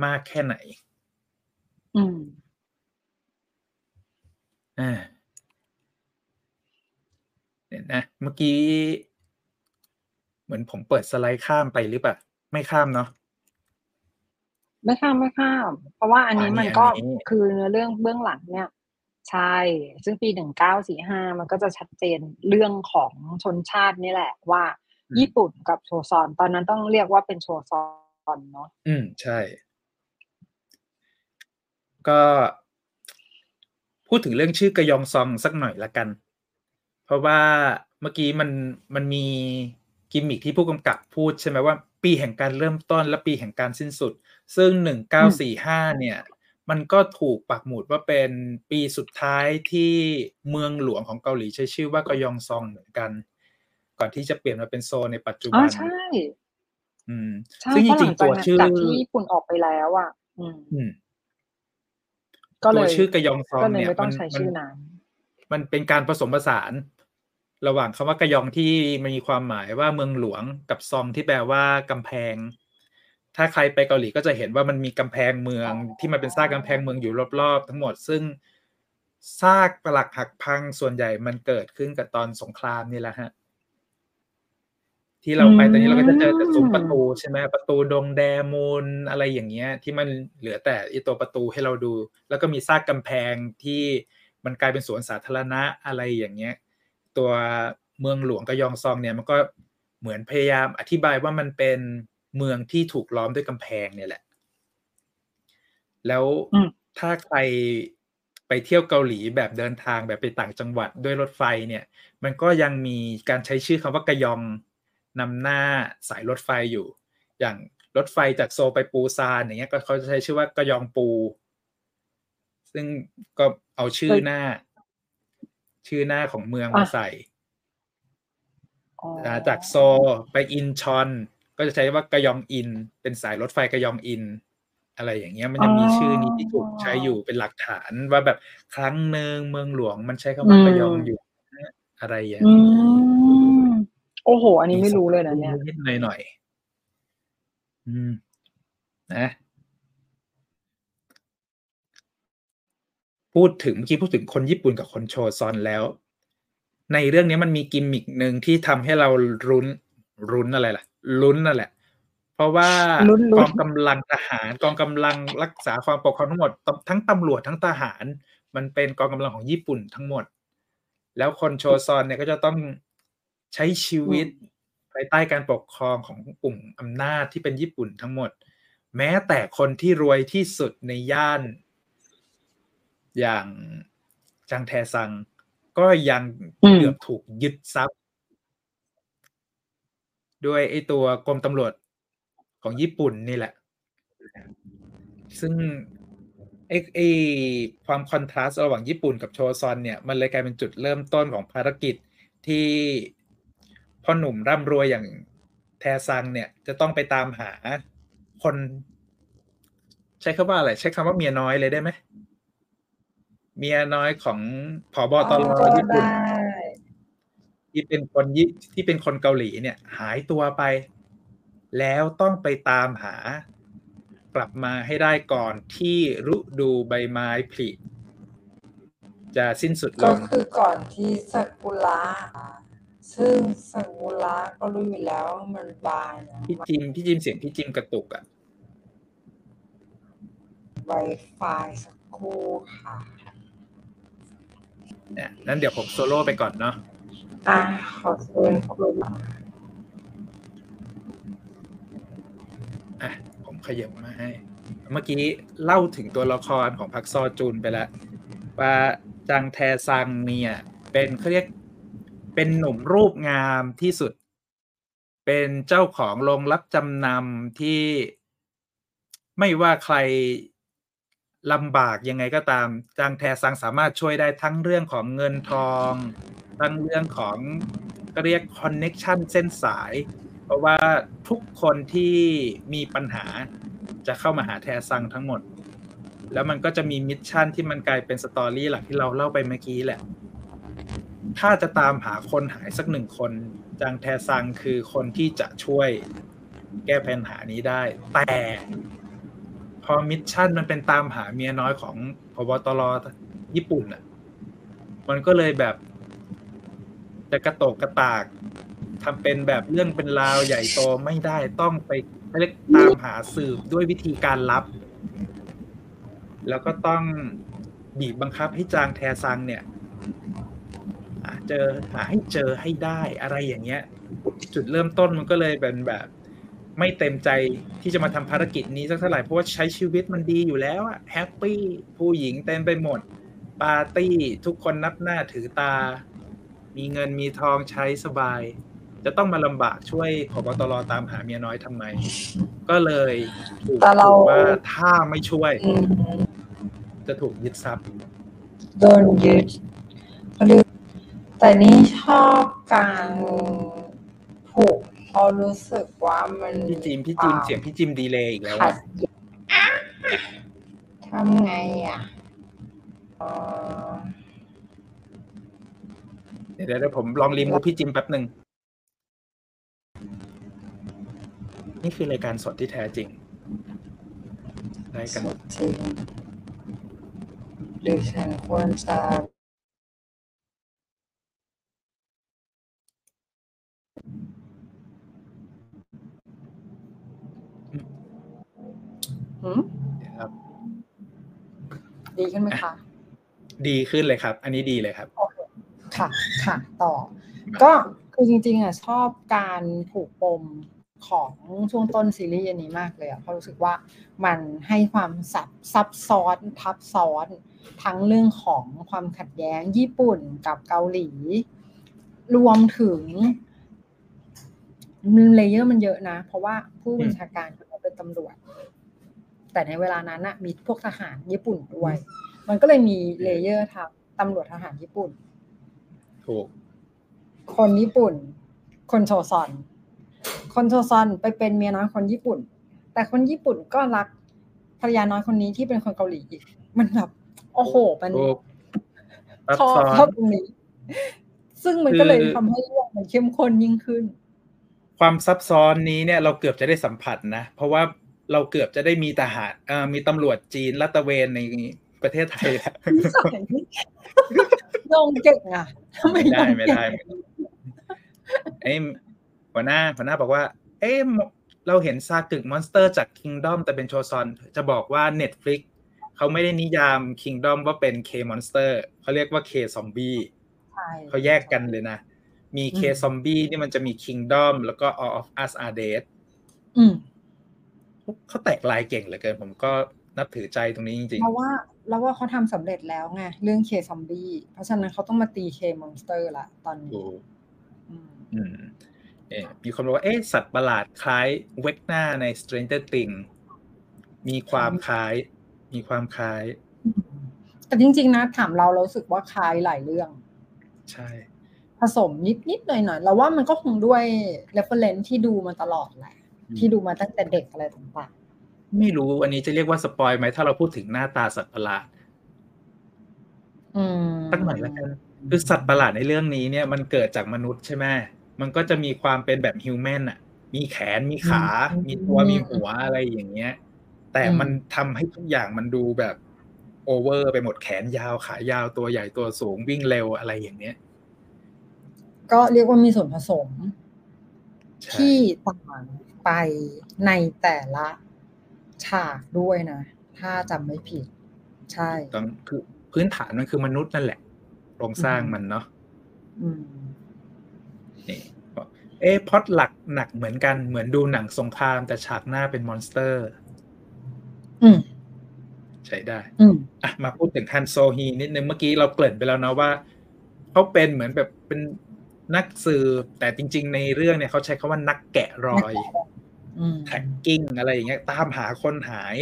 Speaker 1: มากแค่ไหน
Speaker 2: อืม
Speaker 1: อ่าเนี่ยนะ เมื่อกี้ เหมือนผมเปิดสไลด์ข้ามไปหรือเปล่า ไม่ข้ามเนาะ
Speaker 2: ไม่ข้ามไม่ข้าม เพราะว่าอันนี้
Speaker 1: อ๋อนี่
Speaker 2: มันก็
Speaker 1: อันนี้
Speaker 2: คือเนื้อเรื่องเบื้องหลังเนี่ยใช่ ซึ่งปีหนึ่งเก้าสี่ห้ามันก็จะชัดเจนเรื่องของชนชาตินี่แหละว่า ญี่ปุ่นกับโชซอน ตอนนั้นต้องเรียกว่าเป็นโชซอนเนาะ
Speaker 1: อืมใช่ ก็ พูดถึงเรื่องชื่อกยองซองสักหน่อยละกัน เพราะว่าเมื่อกี้มันมันมีกิมมิคที่ผู้กำกับพูดใช่ไหมว่า ปีแห่งการเริ่มต้นและปีแห่งการสิ้นสุด ซึ่งหนึ่งเก้าสี่ห้าเนี่ย มันก็ถูกปักหมุดว่าเป็นปีสุดท้ายที่เมืองหลวงของเกาหลีใช้ชื่อว่ากยองซองเหมือนกัน ก่อนที่จะเปลี่ยนมาเป็นโซนในปัจจุ
Speaker 2: อ๋
Speaker 1: บั
Speaker 2: อนใช่
Speaker 1: อืม
Speaker 2: ใช่
Speaker 1: ซึ่งจ
Speaker 2: เพราะห
Speaker 1: ริ
Speaker 2: ลั
Speaker 1: ง
Speaker 2: ง
Speaker 1: ๆตัว
Speaker 2: จาก
Speaker 1: ชื่อ
Speaker 2: จากที่ญี่ปุ่นออกไปแล้วอะ อืม
Speaker 1: อืม
Speaker 2: ก็เล
Speaker 1: ตัวยชื่อกยองซอง
Speaker 2: ก็เลย
Speaker 1: เนี่ย
Speaker 2: ไม่ต้อ
Speaker 1: มั
Speaker 2: ง
Speaker 1: น
Speaker 2: ใช้
Speaker 1: มัน
Speaker 2: ชื่อนั้น
Speaker 1: มันเป็นการผสมผสาน ระหว่างคำว่ากยองที่มันมีความหมายว่าเมืองหลวงกับซองที่แปลว่ากำแพง ถ้าใครไปเกาหลีก็จะเห็นว่ามันมีกำแพงเมืองที่มันเป็นซากกำแพงเมืองอยู่รอบๆ ทั้งหมดซึ่งซากปรักหักพังส่วนใหญ่มันเกิดขึ้นกับตอนสงครามนี่แหละฮะ ที่เราไปตอนนี้เราก็จะเจอแต่ซุ้มประตูใช่ไหมประตูดงแดมูลอะไรอย่างเงี้ย ที่มันเหลือแต่อีตัวประตูให้เราดู แล้วก็มีซากกำแพงที่มันกลายเป็นสวนสาธารณะอะไรอย่างเงี้ย ตัวเมืองหลวงกะยองซองเนี่ยมันก็เหมือนพยายามอธิบายว่ามันเป็นเมืองที่ถูกล้อมด้วยกำแพงเนี่ยแหละ แล้วถ้าใครไปเที่ยวเกาหลีแบบเดินทางแบบไปต่างจังหวัดด้วยรถไฟเนี่ย มันก็ยังมีการใช้ชื่อคำว่ากะยองนำหน้าสายรถไฟอยู่ อย่างรถไฟจากโซไปปูซานอย่างเงี้ยก็เขาจะใช้ชื่อว่ากะยองปู ซึ่งก็เอาชื่อหน้า ชื่อหน้าของเมืองมา
Speaker 3: อะ
Speaker 1: ใส่
Speaker 3: อ๋อ
Speaker 1: อ่าจากโซลไปอินชอน ก็จะใช้ว่ากะยองอิน เป็นสายรถไฟกะยองอิน อะไรอย่างเงี้ยมันจะมีชื่อนี้ที่ถูกใช้อยู่เป็นหลักฐานว่าแบบครั้งหนึ่งเมืองหลวงมันใช้คำว่ากะยองอยู่นะอะไรอย่าง
Speaker 3: อื
Speaker 1: เงี้ย
Speaker 3: มโอ้โห อันนี้ไม่รู้เลยนะเนี่ย
Speaker 1: นิดหน่อยหน่อยๆอืมนะ พูดถึงเมื่อกี้พูดถึงคนญี่ปุ่นกับคนโชซอนแล้ว ในเรื่องนี้มันมีกิมมิกหนึ่งที่ทำให้เรารุ้นรุ้นอะไรล่ะลุ้นนั่นแหละ เพราะว่า
Speaker 3: ลุ้นๆ
Speaker 1: กองกำลังทหารกองกำลังรักษาความปกครองทั้งหมดตทั้งตำรวจทั้งทหาร มันเป็นกองกำลังของญี่ปุ่นทั้งหมด แล้วคนโชซอนเนี่ยก็จะต้องใช้ชีวิตภายใต้การปกครองของกลุ่มอำนาจที่เป็นญี่ปุ่นทั้งหมด แม้แต่คนที่รวยที่สุดในย่าน อย่างจังแทซัง ก็ยัง
Speaker 3: อืม
Speaker 1: เกือบถูกยึดทรัพย์ด้วยไอ้ตัวกรมตำรวจของญี่ปุ่นนี่แหละ ซึ่งไอ้ไอ้ความคอนทราสต์ระหว่างญี่ปุ่นกับโชซอนเนี่ย มันเลยกลายเป็นจุดเริ่มต้นของภารกิจที่พ่อหนุ่มร่ำรวยอย่างแทซังเนี่ยจะต้องไปตามหาคน ใช้คำว่าอะไร ใช้คำว่าเมียน้อยเลยได้ไหม เมียน้อยของผอบอตรญี่ปุ่นที่เป็นคนยิที่เป็นคนเกาหลีเนี่ย หายตัวไป แล้วต้องไปตามหากลับมาให้ได้ก่อนที่ฤดูใบไม้ผลิจะสิ้นสุดล
Speaker 2: ก็
Speaker 1: ง
Speaker 2: คือก่อนที่ซากุระซึ่งซากุระก็รู้อยู่แล้วว่ามันบานนะ
Speaker 1: พี่จิมพี่จิมเสียงพี่จิมกระตุกอะ่ะ
Speaker 2: ไวไฟสักครู่ค่ะ
Speaker 1: เนี่ยนั้นเดี๋ยวผมโซโล่ไปก่อนเนาะ
Speaker 2: อะขอเชิญคุณ
Speaker 1: อะผมขยับมาให้ เมื่อกี้เล่าถึงตัวละครของพักซอจูนไปแล้ว ว่าจังแทซังเนี่ย เป็นเขาเรียกเป็นหนุ่มรูปงามที่สุด เป็นเจ้าของโรงรับจำนำที่ไม่ว่าใคร ลำบากยังไงก็ตามจางแทซังสามารถช่วยได้ทั้งเรื่องของเงินทอง ทั้งเรื่องของก็เรียกคอนเน็กชันเส้นสาย เพราะว่าทุกคนที่มีปัญหาจะเข้ามาหาแทซังทั้งหมด แล้วมันก็จะมี mission ที่มันกลายเป็น story หลักที่เราเล่าไปเมื่อกี้แหละ ถ้าจะตามหาคนหายสักหนึ่งคนจางแทซังคือคนที่จะช่วยแก้ปัญหานี้ได้ แต่ พอ mission มันเป็นตามหาเมียน้อยของพบตรญี่ปุ่นอะ มันก็เลยแบบจะกระโตกกระตากทำเป็นแบบเรื่องเป็นราวใหญ่โตไม่ได้ต้องไปเรียกตามหาสืบด้วยวิธีการลับ แล้วก็ต้องบีบบังคับให้จางแทซังเนี่ยหาเจอหาให้เจอให้ได้อะไรอย่างเงี้ย จุดเริ่มต้นมันก็เลยเป็นแบบ ไม่เต็มใจที่จะมาทำภารกิจนี้สักเท่าไหร่เพราะว่าใช้ชีวิตมันดีอยู่แล้วอะแฮปปี้ผู้หญิงเต็มไปหมด ปาร์ตี้ทุกคนนับหน้าถือตา มีเงินมีทองใช้สบาย จะต้องมาลำบากช่วยพบตรตามหาเมียน้อยทำไม ก็เลยถูก
Speaker 2: แต่เรา
Speaker 1: ขู่ว่าถ้าไม่ช่วย
Speaker 2: อืม
Speaker 1: จะถูกยึดทรัพย์
Speaker 2: โดนยึดหรือแต่นี่ชอบการผูกเพ ราะรู้สึกว่ามัน
Speaker 1: พี่จิมพี่จิมเสียงพี่จิมดีเลยอีกแล้ว
Speaker 2: ขั
Speaker 1: อะ
Speaker 2: ดทำไงอะเอ่อ
Speaker 1: เดี๋ยวเดี๋ยวผมลองรีมูฟพี่จิมแป๊บหนึ่งนี่คือรายการสดที่แท้จริงได้กัน
Speaker 2: สุดจริง
Speaker 4: หรือฉันควรจะ
Speaker 2: หืม
Speaker 1: ครับ
Speaker 2: ดีขึ้นไหมคะ
Speaker 1: ดีขึ้นเลยครับ อันนี้ดีเลยครับ
Speaker 2: โอเคค่ะ ค่ะ ต่อ ก็คือจริงๆอะชอบการผูกปมของช่วงต้นซีรีส์อันนี้มากเลยอะเพราะรู้สึกว่ามันให้ความซับซับซ้อนทับซ้อน ทั้งเรื่องของความขัดแย้งญี่ปุ่นกับเกาหลี รวมถึงเลเยอร์มันเยอะนะ เพราะว่าผู้บัญชาการเขาเป็นตำรวจ แต่ในเวลานั้นน่ะมีพวกทหารญี่ปุ่นด้วย มันก็เลยมี layer ทางตำรวจทหารญี่ปุ่น
Speaker 1: ถูก
Speaker 2: คนญี่ปุ่น คนโชซอน คนโชซอนไปเป็นเมียน้อยคนญี่ปุ่น แต่คนญี่ปุ่นก็รักภรรยาน้อยคนนี้ที่เป็นคนเกาหลีอีก มันแบบโอ้โห มัน
Speaker 1: ถูกซับ
Speaker 2: ชอบ
Speaker 1: ซ้อน
Speaker 2: ชอบตรงนี้ ซึ่งมันก็เลย
Speaker 1: คือ
Speaker 2: ทำให้เรื่องมันเข้มข้นยิ่งขึ้น
Speaker 1: ความซับซ้อนนี้เนี่ยเราเกือบจะได้สัมผัสนะ เพราะว่า เราเกือบจะได้มีทหารเอ่อมีตำรวจจีนลาดตระเวนในประเทศไทยแล้ว
Speaker 2: นิสัยโยงเก่งอะทำไม
Speaker 1: ไม่ได้
Speaker 2: โยง
Speaker 1: ไม่
Speaker 2: เก่ง
Speaker 1: ได้ไอ้ยหัวหน้าหัวหน้าบอกว่า เอ๊ะเราเห็น사극 monster จาก Kingdom แต่เป็นโชซอน จะบอกว่า Netflix เขาไม่ได้นิยาม Kingdom ว่าเป็น K-Monster เขาเรียกว่า K-Zombie
Speaker 2: ใช่
Speaker 1: เขาแยกกันเลยนะ มี K-Zombie นี่มันจะมี Kingdom แล้วก็ All of Us Are Dead
Speaker 2: อืม
Speaker 1: เขาแตกลายเก่งเหลือเกิน ผมก็นับถือใจตรงนี้จริง
Speaker 2: เพราะว่าเราว่าเขาทำสำเร็จแล้วไงเรื่อง K-Zombie เพราะฉะนั้นเขาต้องมาตี K-Monster ละตอน
Speaker 1: ๆ
Speaker 2: นี้
Speaker 1: ถูก
Speaker 2: อืม
Speaker 1: อืมเอ๊ะมีคนบอกว่าเอ๊ะสัตว์ประหลาดคล้าย Vecna ใน Stranger Things มีความคล้าย มีความคล้าย
Speaker 2: แต่จริง ๆ นะถามเราเรารู้สึกว่าคล้ายหลายเรื่อง
Speaker 1: ใช่
Speaker 2: ผสมนิดๆหน่อยๆเราว่ามันก็คงด้วย reference ที่ดูมาตลอดแหละ ที่ดูมาตั้งแต่เด็กอะไรต่าง
Speaker 1: ไม่รู้อันนี้จะเรียกว่าสปอยไหมถ้าเราพูดถึงหน้าตาสัตว์ประหลาด
Speaker 2: ๆอืม
Speaker 1: ตั้งหน่อยแล้วกันคือสัตว์ประหลาดในเรื่องนี้เนี่ยมันเกิดจากมนุษย์ใช่ไหมมันก็จะมีความเป็นแบบฮิวแมนอะมีแขนมีขา มีตัวมีหัวอะไรอย่างเงี้ย แต่มันทำให้ทุกอย่างมันดูแบบโอเวอร์ไปหมดแขนยาวขายาวตัวใหญ่ตัวสูงวิ่งเร็วอะไรอย่างเนี้ย
Speaker 2: ก็เรียกว่ามีส่วนผสม
Speaker 1: ใช่
Speaker 2: ที่ต่าง ไปในแต่ละฉากด้วยนะ ถ้าจำไม่ผิด ใช่
Speaker 1: ต้องคือพื้นฐานมันคือมนุษย์นั่นแหละโครงสร้างมันเนาะ
Speaker 2: อืม
Speaker 1: นี่บอกเอ๊ะพล็อดหลักหนักเหมือนกันเหมือนดูหนังสงคราม แต่ฉากหน้าเป็น monster อื
Speaker 2: ม
Speaker 1: ใช้ได้
Speaker 2: อืม
Speaker 1: อะมาพูดถึงฮันโซฮีนิดนึงเมื่อกี้เราเกริ่นไปแล้วนะว่าเขาเป็นเหมือนแบบเป็น นักสืบแต่จริง ๆ ในเรื่องเนี่ยเขาใช้คำว่านักแกะรอย
Speaker 2: อืม
Speaker 1: tracking อะไรอย่างเงี้ย ตามหาคนหาย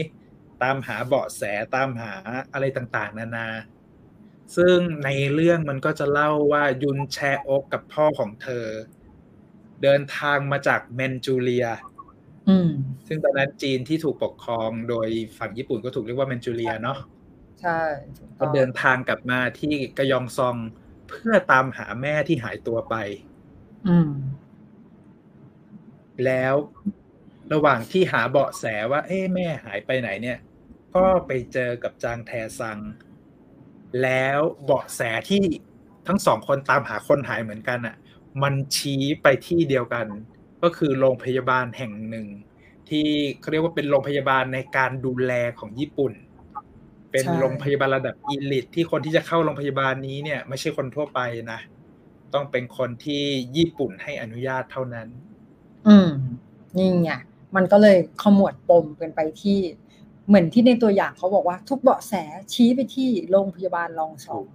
Speaker 1: ตามหาเบาะแสตามหาอะไรต่างๆ นานา ซึ่งในเรื่องมันก็จะเล่าว่ายุนแชโอกกับพ่อของเธอ เดินทางมาจากเมนจูเลีย
Speaker 2: อืม
Speaker 1: ซึ่งตอนนั้นจีนที่ถูกปกครองโดยฝั่งญี่ปุ่นก็ถูกเรียกว่าเมนจูเลียเนาะ
Speaker 2: ใช่ถูกต้
Speaker 1: ก็
Speaker 2: อง
Speaker 1: เดินทางกลับมาที่กยองซอง เพื่อตามหาแม่ที่หายตัวไป
Speaker 2: อืม
Speaker 1: แล้วระหว่างที่หาเบาะแสว่า เอ๊ะแม่หายไปไหนเนี่ย ก็ไปเจอกับจางแทซัง แล้วเบาะแสที่ทั้งสองคนตามหาคนหายเหมือนกันอะ มันชี้ไปที่เดียวกัน ก็คือโรงพยาบาลแห่งหนึ่ง ที่เขาเรียกว่าเป็นโรงพยาบาลในการดูแลของญี่ปุ่น เป็น
Speaker 2: ใช่
Speaker 1: โรงพยาบาลระดับอีลิทที่คนที่จะเข้าโรงพยาบาลนี้เนี่ยไม่ใช่คนทั่วไปนะ ต้องเป็นคนที่ญี่ปุ่นให้อนุญาตเท่านั้น
Speaker 2: อืมนี่ไงมันก็เลยขมวดปมกันไปที่ เหมือนที่ในตัวอย่างเขาบอกว่า ทุกเบาะแสชี้ไปที่โรงพยาบาลองซอง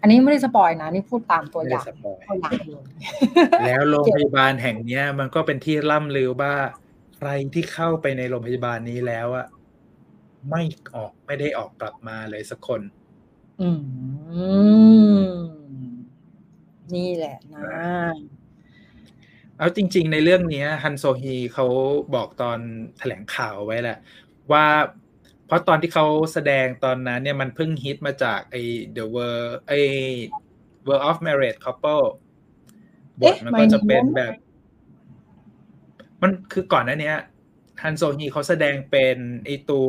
Speaker 2: อันนี้ไม่ได้ spoil นะนี่พูดตามตัวอย่าง
Speaker 1: ไม่ได้ spoil
Speaker 2: ตัวอย่างเลย
Speaker 1: แล้วโรงพยาบาลแห่งเนี้ย มันก็เป็นที่ล่ำลือว่าใครที่เข้าไปในโรงพยาบาลนี้แล้วอะ ไม่ออกไม่ได้ออกกลับมาเลยสักคน
Speaker 2: อืม นี่แหละนะ
Speaker 1: เอาจริง ๆ ในเรื่องเนี้ยฮันโซฮีเขาบอกตอนแถลงข่าวไว้แหละ ว่าเพราะตอนที่เขาแสดงตอนนั้น เนี่ยมันเพิ่งฮิตมาจากไอ้ The World ไอ้ World of Married Couple บท
Speaker 2: เอ๊ะ
Speaker 1: มันก็จะเป็น
Speaker 2: หมายถึงว่า
Speaker 1: แบบ มันคือก่อนหน้าเนี้ย ฮันโซฮีเขาแสดงเป็นไอตัว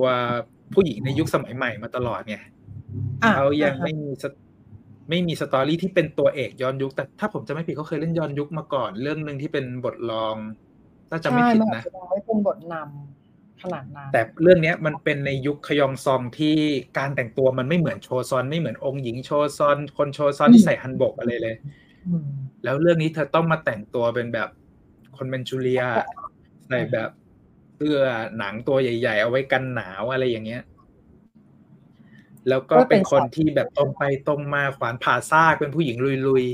Speaker 1: ผู้หญิงในยุคสมัยใหม่มาตลอดไง
Speaker 2: อะ
Speaker 1: เขายัง
Speaker 2: อ่าฮะ
Speaker 1: ไม่มีสตไม่มีสตอรี่ที่เป็นตัวเอกย้อนยุค แต่ถ้าผมจะไม่ผิดเขาเคยเล่นย้อนยุคมาก่อน เรื่องหนึ่งที่เป็นบทรอง ถ้าจะไม่
Speaker 3: ใช่
Speaker 1: ผิด
Speaker 3: มันอาจ
Speaker 1: นะ
Speaker 3: จะยังไม่เป็นบทนำขนาดนั้น
Speaker 1: แต่เรื่องเนี้ยมันเป็นในยุคขยองซองที่การแต่งตัวมันไม่เหมือนโชซอน ไม่เหมือนองค์หญิงโชซอน คนโชซอนที่ใส่ฮันบกอะไรเลย
Speaker 2: อืม
Speaker 1: แล้วเรื่องนี้เธอต้องมาแต่งตัวเป็นแบบคนเป็นจูเลียใส่แบบ เสื้อหนังตัวใหญ่ ๆ เอาไว้กันหนาวอะไรอย่างเงี้ย แล้วก็เป็นคนที่แบบตรงไปตรงมาขวานผ่าซากเป็นผู้หญิงลุย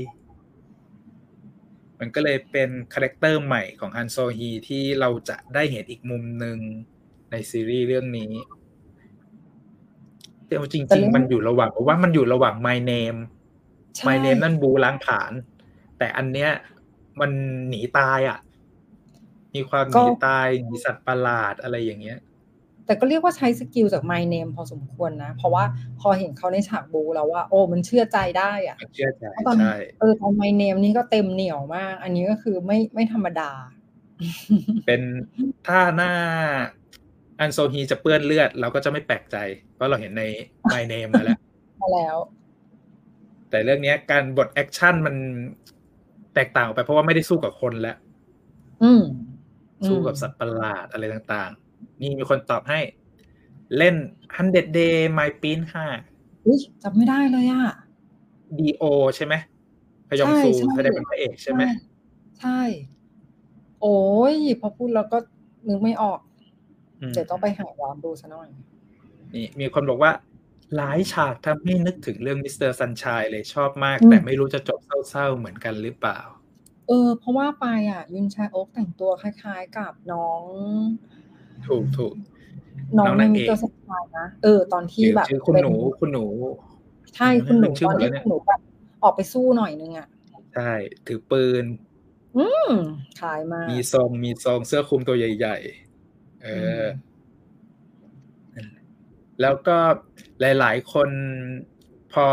Speaker 1: ๆ มันก็เลยเป็น character ใหม่ของฮันโซฮีที่เราจะได้เห็นอีกมุมหนึ่งในซีรีส์เรื่องนี้แต่เอาจริงๆ
Speaker 3: แต่
Speaker 1: ริง
Speaker 3: เรื่อง
Speaker 1: มันอยู่ระหว่างผมว่ามันอยู่ระหว่าง My Name
Speaker 2: ใช่
Speaker 1: My Name นั่นบู๊ล้างผลาญแต่อันเนี้ยมันหนีตายอะ มีความหนีตายหนีสัตว์ประหลาดอะไรอย่างเงี้ย
Speaker 2: แต่ก็เรียกว่าใช้ skill จาก My Name พอสมควรนะ เพราะว่าพอเห็นเขาในฉากบู๊แล้วว่า โอ้มันเชื่อใจได้อะ
Speaker 1: เชื่อใจ
Speaker 2: เพราะตอน
Speaker 1: ใช่
Speaker 2: เออตอน My Name นี่ก็เต็มเหนียวมาก อันนี้ก็คือไม่ไม่ธรรมดา
Speaker 1: เป็นถ้าหน้าฮันโซฮีจะเปื้อนเลือด เราก็จะไม่แปลกใจ เพราะเราเห็นใน My Name มาแล้ว
Speaker 2: มาแล้ว
Speaker 1: แต่เรื่องเนี้ยการบท action มันแตกต่างออกไปเพราะว่าไม่ได้สู้กับคนแล้ว
Speaker 2: อืม
Speaker 1: สู้กับสัตว์ประหลาดอะไรต่างๆ นี่มีคนตอบให้ เล่น100 Days My Prince
Speaker 2: อุ้ยจำไม่ได้เลยอะ
Speaker 1: D.O ใช่ไหมคยองซู
Speaker 2: ใช่ใช่
Speaker 1: แสดงเป็นพระเอกใช่ไหม
Speaker 2: ใช่ โอ้ยพอพูดแล้วก็นึกไม่ออก
Speaker 1: อืม
Speaker 2: เดี๋ยวต้องไปหาย้อนดูซะหน่อย
Speaker 1: นี่ มีคนบอกว่า หลายฉากทำให้นึกถึงเรื่อง Mr. Sunshine เลยชอบมาก
Speaker 2: อืม
Speaker 1: แต่ไม่รู้จะจบเศร้าๆเหมือนกันหรือเปล่า
Speaker 2: เออ เพราะว่าไปอะ ยุนชาโอ๊กแต่งตัวคล้าย ๆ กับน้อง
Speaker 1: ถูกถูก
Speaker 2: น้อง
Speaker 1: น้อง
Speaker 2: ใน
Speaker 1: นาง
Speaker 2: มิ
Speaker 1: เอก
Speaker 2: เตอร์สกายนะเออ ตอนที่
Speaker 1: ชื่อ
Speaker 2: แบบ
Speaker 1: ชื่อคุณ
Speaker 2: เป็
Speaker 1: หนูคุณหนู
Speaker 2: ใช่คุณหนู
Speaker 1: ลืมชื่อ
Speaker 2: ตอน
Speaker 1: หมดแล้
Speaker 2: ที่
Speaker 1: วเนี่ย
Speaker 2: คุณหนูแบบออกไปสู้หน่อยนึงอะ
Speaker 1: ใช่ถือปืน
Speaker 2: อืมคล้ายมาก
Speaker 1: มีทรงมีทรงเสื้อคลุมตัวใหญ่ ๆ เอออแล้วก็หลาย ๆ คนพอ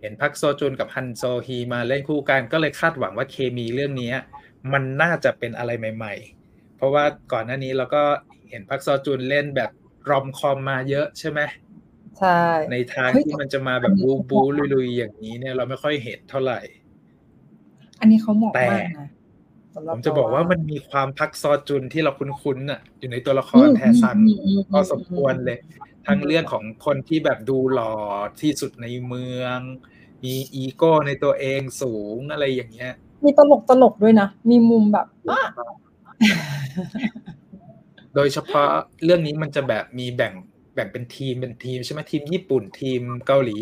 Speaker 1: เห็นพักโซจุนกับฮันโซฮีมาเล่นคู่กัน ก็เลยคาดหวังว่าเคมีเรื่องนี้มันน่าจะเป็นอะไรใหม่ ๆ เพราะว่าก่อนหน้านี้เราก็เห็นพักโซจุนเล่นแบบรอมคอมมาเยอะใช่ไหม
Speaker 2: ใช่
Speaker 1: ในทาง
Speaker 2: เฮ้ย
Speaker 1: ที่มันจะมาแบบบูบูลุยๆอย่างนี้เนี่ยเราไม่ค่อยเห็นเท่าไหร่
Speaker 2: อันนี้เขาเหมาะ
Speaker 1: แต่
Speaker 2: มากนะสำหรับ
Speaker 1: ผมจะบอกว่ามันมีความพักซอจุนที่เราคุ้นๆน่ะ อยู่ในตัวละคร
Speaker 2: จาง
Speaker 1: แทซัง
Speaker 2: อืมอืม
Speaker 1: พอสมควรเลย ทั้ง
Speaker 2: อืม
Speaker 1: เรื่องของคนที่แบบดูหล่อที่สุดในเมือง มีอีโก้ในตัวเองสูงอะไรอย่างเงี้ย
Speaker 2: มีตลกตลกด้วยนะ มีมุมแบบอะ
Speaker 1: โดยเฉพาะเรื่องนี้มันจะแบบมีแบ่งแบ่งเป็นทีมเป็นทีมใช่ไหมทีมญี่ปุ่นทีมเกาหลี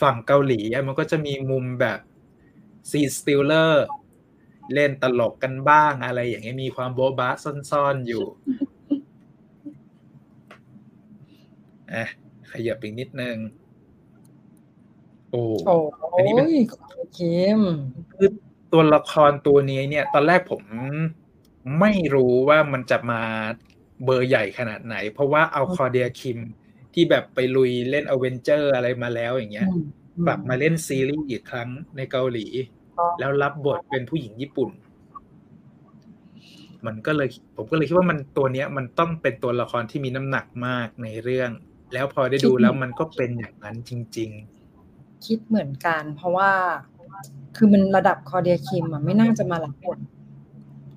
Speaker 1: ฝั่งเกาหลีอะมันก็จะมีมุมแบบ scene stealer เล่นตลกกันบ้างอะไร อย่างเงี้ยมีความโบ๊ะบะซ่อนๆอยู่อะขยับอีกนิดนึงโอ้
Speaker 2: โอ้
Speaker 1: อันนี้เป็นคลอเดี
Speaker 2: ยคิม
Speaker 1: คือตัวละครตัวนี้เนี่ย ตอนแรกผมไม่รู้ว่ามันจะมาเบอร์ใหญ่ขนาดไหน เพราะว่าเอาคลอเดียคิมที่แบบไปลุยเล่นอเวนเจอร์อะไรมาแล้วอย่างเงี้ย กลับมาเล่นซีรีส์อีกครั้งในเกาหลี แล้วรับบทเป็นผู้หญิงญี่ปุ่น มันก็เลย ผมก็เลยคิดว่ามันตัวเนี้ย มันต้องเป็นตัวละครที่มีน้ำหนักมากในเรื่อง แล้วพอได้ดูแล้วมันก็เป็นอย่างนั้นจริง
Speaker 2: คิดเหมือนกัน เพราะว่าคือมันระดับคอเดียคิมอะไม่น่าจะมารับบท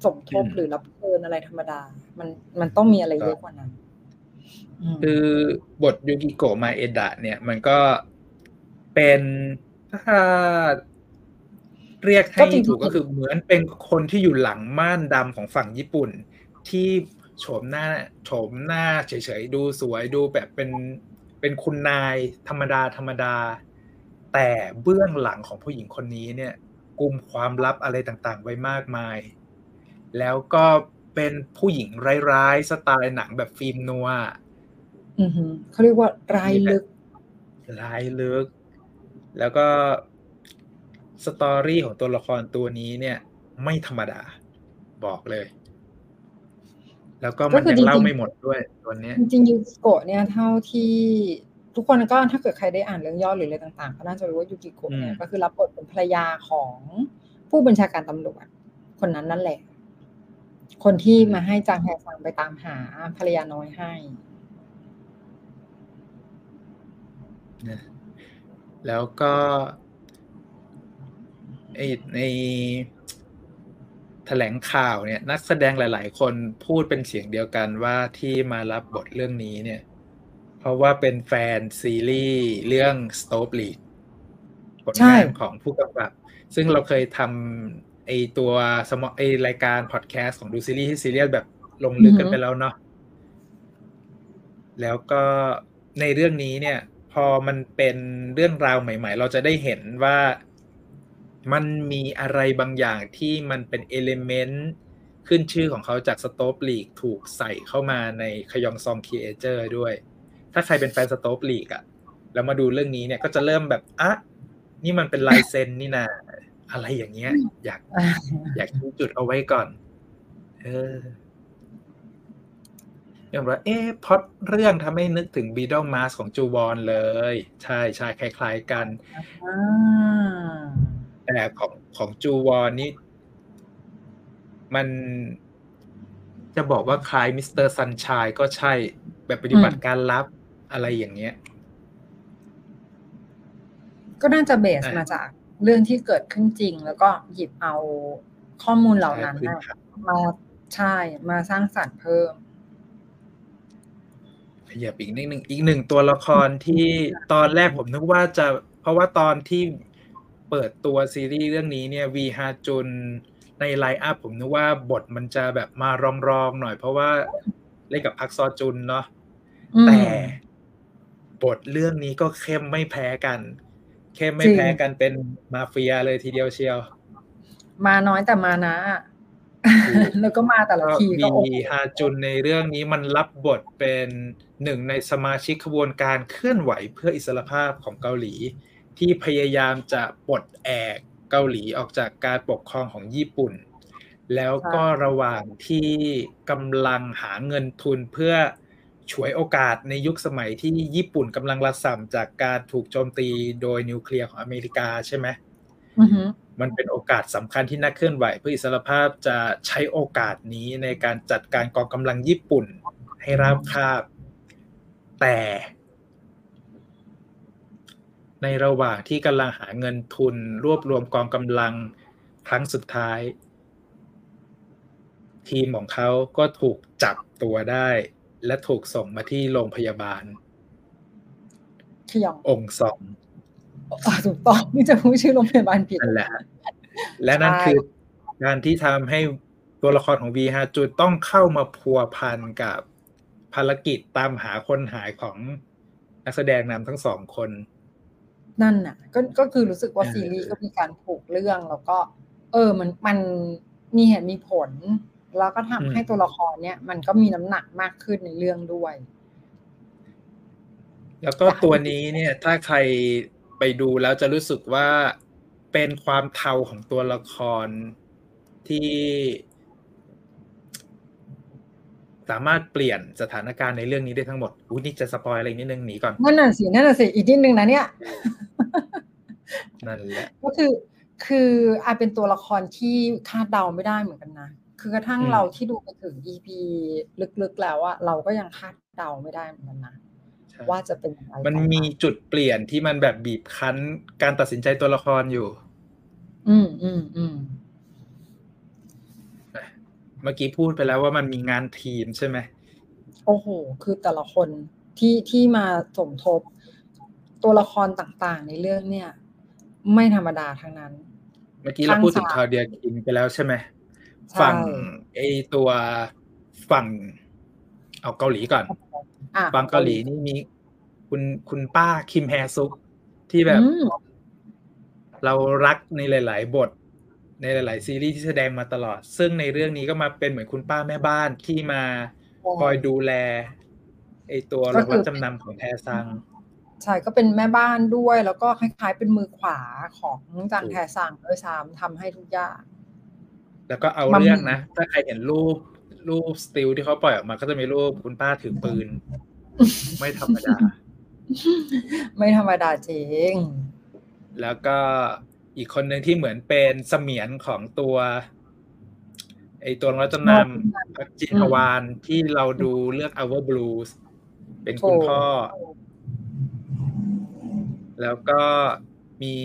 Speaker 2: สมทบ
Speaker 1: อืม
Speaker 2: หรือรับเชิญอะไรธรรมดา มันมันต้องมีอะไรเยอะกว่านั้นอืม
Speaker 1: ๆคือบทยูกิโกะมาเอดะเนี่ย มันก็เป็นถ้า เรียกให้ถูกก็คือเหมือนเป็นคนที่อยู่หลังม่านดำของฝั่งญี่ปุ่น ที่โฉมหน้าโฉมหน้าเฉยๆดูสวยดูแบบเป็นเป็นคุณนายธรรมดาธรรมดา แต่เบื้องหลังของผู้หญิงคนนี้เนี่ยกุมความลับอะไรต่างๆ ไว้มากมาย แล้วก็เป็นผู้หญิงร้ายๆสไตล์หนังแบบ film noir
Speaker 2: อือหือเขาเรียกว่าร้ายลึก
Speaker 1: ร้ายลึก แล้วก็ story ของตัวละครตัวนี้เนี่ย ไม่ธรรมดาบอกเลย แล้วก็มัน
Speaker 2: ก็คือ
Speaker 1: ยังเล่า
Speaker 2: จริงๆ
Speaker 1: ไม่หมดด้วยตัวเนี้ย
Speaker 2: จริงๆยูกิโกะเนี่ยเท่าที่ทุกคนก็ถ้าเกิดใครได้อ่านเรื่องย่อหรืออะไรต่างๆ ก็น่าจะรู้ว่ายูกิโกะเนี่ย
Speaker 1: อืม
Speaker 2: ก็คือรับบทเป็นภรรยาของผู้บัญชาการตำรวจคนนั้นนั่นแหละ คนที่มาให้จางแฮซังไปตามหาภรรยาน้อยให้
Speaker 1: นะแล้วก็ ไอในแถลงข่าวเนี่ย นักแสดงหลาย ๆ คนพูดเป็นเสียงเดียวกันว่าที่มารับบทเรื่องนี้เนี่ย เพราะว่าเป็นแฟนซีรีส์เรื่อง Stop Lead ผลงานของผู้กำกับ ซึ่งเราเคยทำไอตัวสมอไอรายการพอดแคสต์ของดูซีรีส์ให้ซีเรียสแบบลงลึกกันไปแล้วเนาะแล้วก็ในเรื่องนี้เนี่ย พอมันเป็นเรื่องราวใหม่ ๆ เราจะได้เห็นว่า มันมีอะไรบางอย่างที่มันเป็น element ขึ้นชื่อของเขาจากสโต p ลีกถูกใส่เข้ามาในขยองซองค e เอเจอร์ด้วย ถ้าใครเป็นแฟนสโต p ลีกอะแล้วมาดูเรื่องนี้เนี่ยก็จะเริ่มแบบอะนี่มันเป็นลายเซ็นนี่นาอะไรอย่างเงี้ย อยาก
Speaker 2: อ่า
Speaker 1: อยากชี้จุดเอาไว้ก่อน เอออย่างว่าเอ๊ะพล็อดเรื่องทำให้นึกถึงบีด l ลมาสของจูวอนเลย ใช่ใช่คล้าย ๆกัน
Speaker 2: อ่า
Speaker 1: แต่ของของจูวอนนี่มันจะบอกว่าคล้ายมิสเตอร์ซันช e ก็ใช่แบบปฏิบัติการลับอะไรอย่างเงี้ย
Speaker 2: ก็น่าจะ base
Speaker 1: อ่า
Speaker 2: มาจากเรื่องที่เกิดขึ้นจริง แล้วก็หยิบเอาข้อมูลเหล่านั้น
Speaker 1: ใช่
Speaker 2: น่ะ
Speaker 1: พื้นฐาน
Speaker 2: มาใช่มาสร้างสรรค์เพิ่ม
Speaker 1: ขยับอีกนิดหนึ่งอีกหนึ่งตัวละครที่ตอนแรกผมนึกว่าจะ เพราะว่าตอนที่ เปิดตัวซีรีส์เรื่องนี้เนี่ยวีฮาจุนในไลน์อัพผมนึกว่าบทมันจะแบบมารองๆหน่อย เพราะว่าเล่นกับพักซอจุนเนาะ
Speaker 2: อืม
Speaker 1: แต่บทเรื่องนี้ก็เข้มไม่แพ้กัน เข้มไม่
Speaker 2: จริง
Speaker 1: แพ้กันเป็นมาเฟียเลยทีเดียวเชียว
Speaker 2: มาน้อยแต่มานะ
Speaker 1: ถูก
Speaker 2: แล้วก็มาแต่ละ
Speaker 1: ก็
Speaker 2: ทีก็โอ้
Speaker 1: วี
Speaker 2: โห
Speaker 1: ฮาจุนในเรื่องนี้มันรับบทเป็นหนึ่งในสมาชิกขบวนการเคลื่อนไหวเพื่ออิสรภาพของเกาหลี ที่พยายามจะปลดแอกเกาหลีออกจากการปกครองของญี่ปุ่น แล้วก็ระหว่างที่กำลังหาเงินทุนเพื่อฉวยโอกาสในยุคสมัยที่ญี่ปุ่นกำลังระส่ำจากการถูกโจมตีโดยนิวเคลียร์ของอเมริกาใช่ไหมมันเป็นโอกาสสำคัญที่นักเคลื่อนไหวเพื่ออิสรภาพจะใช้โอกาสนี้ในการจัดการกองกำลังญี่ปุ่นให้ราบคาบ แต่ ในระหว่างที่กำลังหาเงินทุนรวบรวมกองกำลังครั้งสุดท้าย ทีมของเขาก็ถูกจับตัวได้ และถูกส่งมาที่โรงพยาบาล
Speaker 2: ขยอง
Speaker 1: องค์สอง
Speaker 2: อ่าถูกต้องนี่จะพูดชื่อโรงพยาบาลผิด
Speaker 1: นั่นแหละและนั่น
Speaker 2: ใช่
Speaker 1: คือการที่ทำให้ตัวละครของวีฮาจุนต้องเข้ามาพัวพันกับภารกิจตามหาคนหายของนักแสดงนำทั้งสองคน
Speaker 2: นั่นน่ะก็ก็คือรู้สึกว่า
Speaker 1: เออ
Speaker 2: ซีรีส์ก็มีการผูกเรื่องแล้วก็ เออมันมันมีเหตุมีผล แล้วก็ทำให้ตัวละครเนี่ยมันก็มีน้ำหนักมากขึ้นในเรื่องด้วย
Speaker 1: แล้วก็ตัวนี้เนี่ย ถ้าใครไปดูแล้วจะรู้สึกว่าเป็นความเทาของตัวละครที่ สามารถเปลี่ยนสถานการณ์ในเรื่องนี้ได้ทั้งหมดอุ้ยนี่จะสปอยอะไรนิดนึงหนีก่อน
Speaker 2: นั่นน่ะสินั่นน่ะสิอีกนิดนึงนะเนี่ย
Speaker 1: นั่นแหละ
Speaker 2: ก็คือคืออาจเป็นตัวละครที่คาดเดาไม่ได้เหมือนกันนะ คือกระทั่ง
Speaker 1: อืม
Speaker 2: เราที่ดูไปถึง EP ลึกๆแล้วอะเราก็ยังคาดเดาไม่ได้เหมือนกันนะ
Speaker 1: ใช่
Speaker 2: ว่าจะเป็นยังไง
Speaker 1: มัน
Speaker 2: ต่อไป
Speaker 1: มีจุดเปลี่ยนที่มันแบบบีบคั้นการตัดสินใจตัวละครอยู่
Speaker 2: อืมอืมอืม
Speaker 1: เมื่อกี้พูดไปแล้วว่ามันมีงานทีมใช่ไหม
Speaker 2: โอ้โห คือแต่ละคนที่ที่มาสมทบ ตัวละครต่างๆ ในเรื่องเนี่ย ไม่ธรรมดาทั้งนั้น
Speaker 1: เมื่อกี้เราพูดถึง
Speaker 2: ข้างซ้าย
Speaker 1: คาวเดียคิมไปแล้วใช่ไหม
Speaker 2: ใช่
Speaker 1: ฝั่งไอตัวฝั่ง เอาเกาหลีก่อน
Speaker 2: อะ
Speaker 1: ฝั่งเกาหลีนี่มีคุณคุณป้าคิมแฮซุกที่แบบ
Speaker 2: อืม
Speaker 1: เรารักในหลาย ๆ บท ในหลาย ๆ ซีรีส์ที่แสดงมาตลอด ซึ่งในเรื่องนี้ก็มาเป็นเหมือนคุณป้าแม่บ้านที่มาคอยดูแลไอตัว
Speaker 2: ก็
Speaker 1: โรง
Speaker 2: คือ
Speaker 1: รับจำนำของแทซัง
Speaker 2: ใช่ก็เป็นแม่บ้านด้วย แล้วก็คล้าย ๆ เป็นมือขวาของจางแทซังด้วยซ้ำทำให้ทุกอย่าง
Speaker 1: แล้วก็เอา
Speaker 2: บะหมี่
Speaker 1: เรื่องนะ ถ้าใครเห็นรูปรูปสติลที่เขาปล่อยออกมาก็จะมีรูปคุณป้าถือปืน ไม่ธรรมดา
Speaker 2: ไม่ธรรมดาจริง
Speaker 1: แล้วก็ อีกคนหนึ่งที่เหมือนเป็นเสมียนของตัว ไอตัวรัตนำพักจินทวานที่เราดูเรื่อง Our Blues เป็นคุณ
Speaker 2: ถูก
Speaker 1: พ่อ แล้วก็มี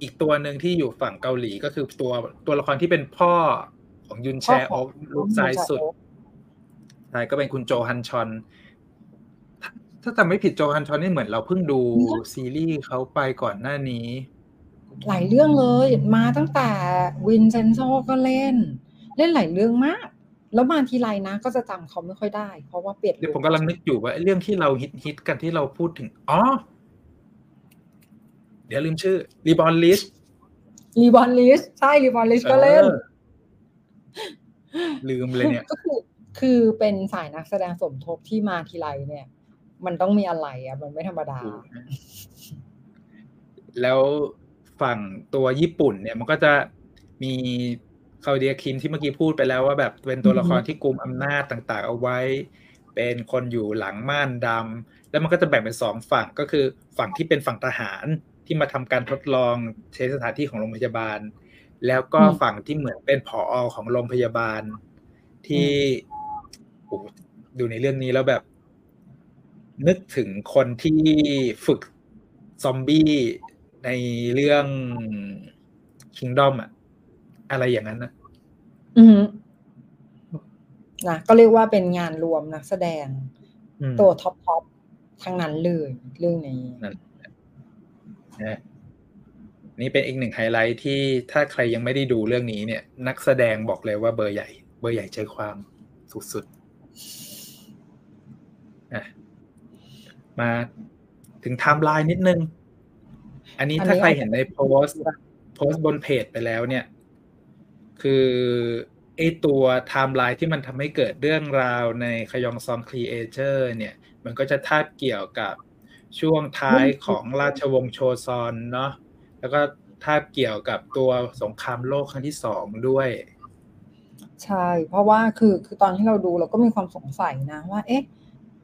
Speaker 1: อีกตัวหนึ่งที่อยู่ฝั่งเกาหลีก็คือตัวตัวละครที่เป็นพ่อของยุนแช
Speaker 3: พ่อ
Speaker 1: โอ
Speaker 3: ของ
Speaker 1: กลูกซ้ายสุด
Speaker 3: ยุนแชโอ๊ก
Speaker 1: ใช่ก็เป็นคุณโจฮันชอนถ้าถ้าจำไม่ผิดโจฮันชอนนี่เหมือนเราเพิ่งดูซีรีส์เขาไปก่อนหน้านี้
Speaker 2: หลายเรื่องเลยมาตั้งแต่วินเซนโซก็เล่น เล่นหลายเรื่องมาก แล้วมาทีไรนะ ก็จะจำเขาไม่ค่อยได้ เพราะว่าเปลี่ยน
Speaker 1: เดี๋ยวผมกำลังนึกอยู่ว่าไอ้เรื่องที่เราฮิตฮิตกันที่เราพูดถึง อ๋อ เดี๋ยวลืมชื่อรีบอ l ล
Speaker 2: Rich Reborn Rich ใช่ Reborn Rich ก็เล่น
Speaker 1: ลืมเลยเนี่ย
Speaker 2: ก็คือคือเป็นสายนักแสดงสมทบที่มาทีไรเนี่ย มันต้องมีอะไรอะ มันไม่ธรรมดา
Speaker 1: แล้ว ฝั่งตัวญี่ปุ่นเนี่ยมันก็จะมีคลอเดียคิมที่เมื่อกี้พูดไปแล้วว่าแบบเป็นตัวละครที่กุมอำนาจต่าง ๆ เอาไว้ เป็นคนอยู่หลังม่านดำแล้วมันก็จะแบ่งเป็นสองฝั่งก็คือฝั่งที่เป็นฝั่งทหารที่มาทำการทดลองใช้สถานที่ของโรงพยาบาล แล้วก็ฝั่งที่เหมือนเป็นผอของโรงพยาบาล ที่โอ้ดูในเรื่องนี้แล้วแบบ นึกถึงคนที่ฝึกซอมบี้ ในเรื่อง Kingdom อะอะไรอย่างนั้นนะ
Speaker 2: อือหือนะก็เรียกว่าเป็นงานรวมนักแสดง
Speaker 1: อืม
Speaker 2: ตัวท็อปท็อปทั้งนั้นเลยเรื่องนี้
Speaker 1: นั่นนะนี่เป็นอีกหนึ่งไฮไลท์ที่ถ้าใครยังไม่ได้ดูเรื่องนี้เนี่ย นักแสดงบอกเลยว่าเบอร์ใหญ่ เบอร์ใหญ่ใจความสุดๆนะมาถึงไทม์ไลน์นิดนึง อันนี้
Speaker 2: อันนี้
Speaker 1: ถ้าใครเห็นในโพสต์โพสต์บนเพจไปแล้วเนี่ย คือไอตัวไทม์ไลน์ที่มันทำให้เกิดเรื่องราวในคยองซอง Creature เนี่ย มันก็จะคาบเกี่ยวกับช่วงท้ายของราชวงศ์โชซอนเนาะแล้วก็คาบเกี่ยวกับตัวสงครามโลกครั้งที่สองด้วย
Speaker 2: ใช่ เพราะว่าคือคือตอนที่เราดูเราก็มีความสงสัยนะว่า เอ๊ะ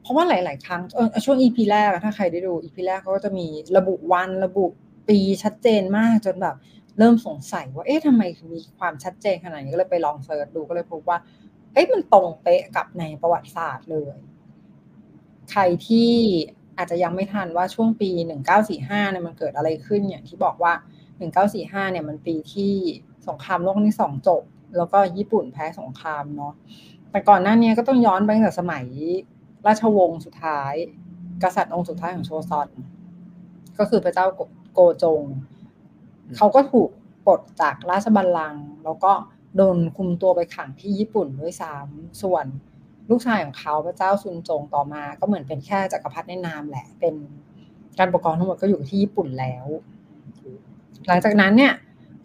Speaker 2: เพราะว่าหลาย ๆ ครั้งเออช่วง EP แรกอะถ้าใครได้ดู EP แรกเขาก็จะมีระบุวันระบุ ปีชัดเจนมากจนแบบเริ่มสงสัยว่าเอ๊ะทำไมมีความชัดเจนขนาดนี้ก็เลยไปลองเซิร์ชดูก็เลยพบว่าเอ๊ะมันตรงเป๊ะกับในประวัติศาสตร์เลย ใครที่อาจจะยังไม่ทันว่าช่วงปี 1945เนี่ยมันเกิดอะไรขึ้นอย่างที่บอกว่า 1945เนี่ยมันปีที่สงครามโลกที่สองจบ แล้วก็ญี่ปุ่นแพ้สงครามเนาะแต่ก่อนหน้านี้ก็ต้องย้อนไปตั้งแต่สมัยราชวงศ์สุดท้าย กษัตริย์องค์สุดท้ายของโชซอน ก็คือพระเจ้าก โกจง
Speaker 1: อืม
Speaker 2: เขาก็ถูกปลดจากราชบัลลังก์แล้วก็โดนคุมตัวไปขังที่ญี่ปุ่นด้วยซ้ำส่วนลูกชายของเขาพระเจ้าซุนจงต่อมา ก็เหมือนเป็นแค่จักรพรรดิในนามแหละ เป็นการปกครองทั้งหมดก็อยู่ที่ญี่ปุ่นแล้ว หลังจากนั้นเนี่ย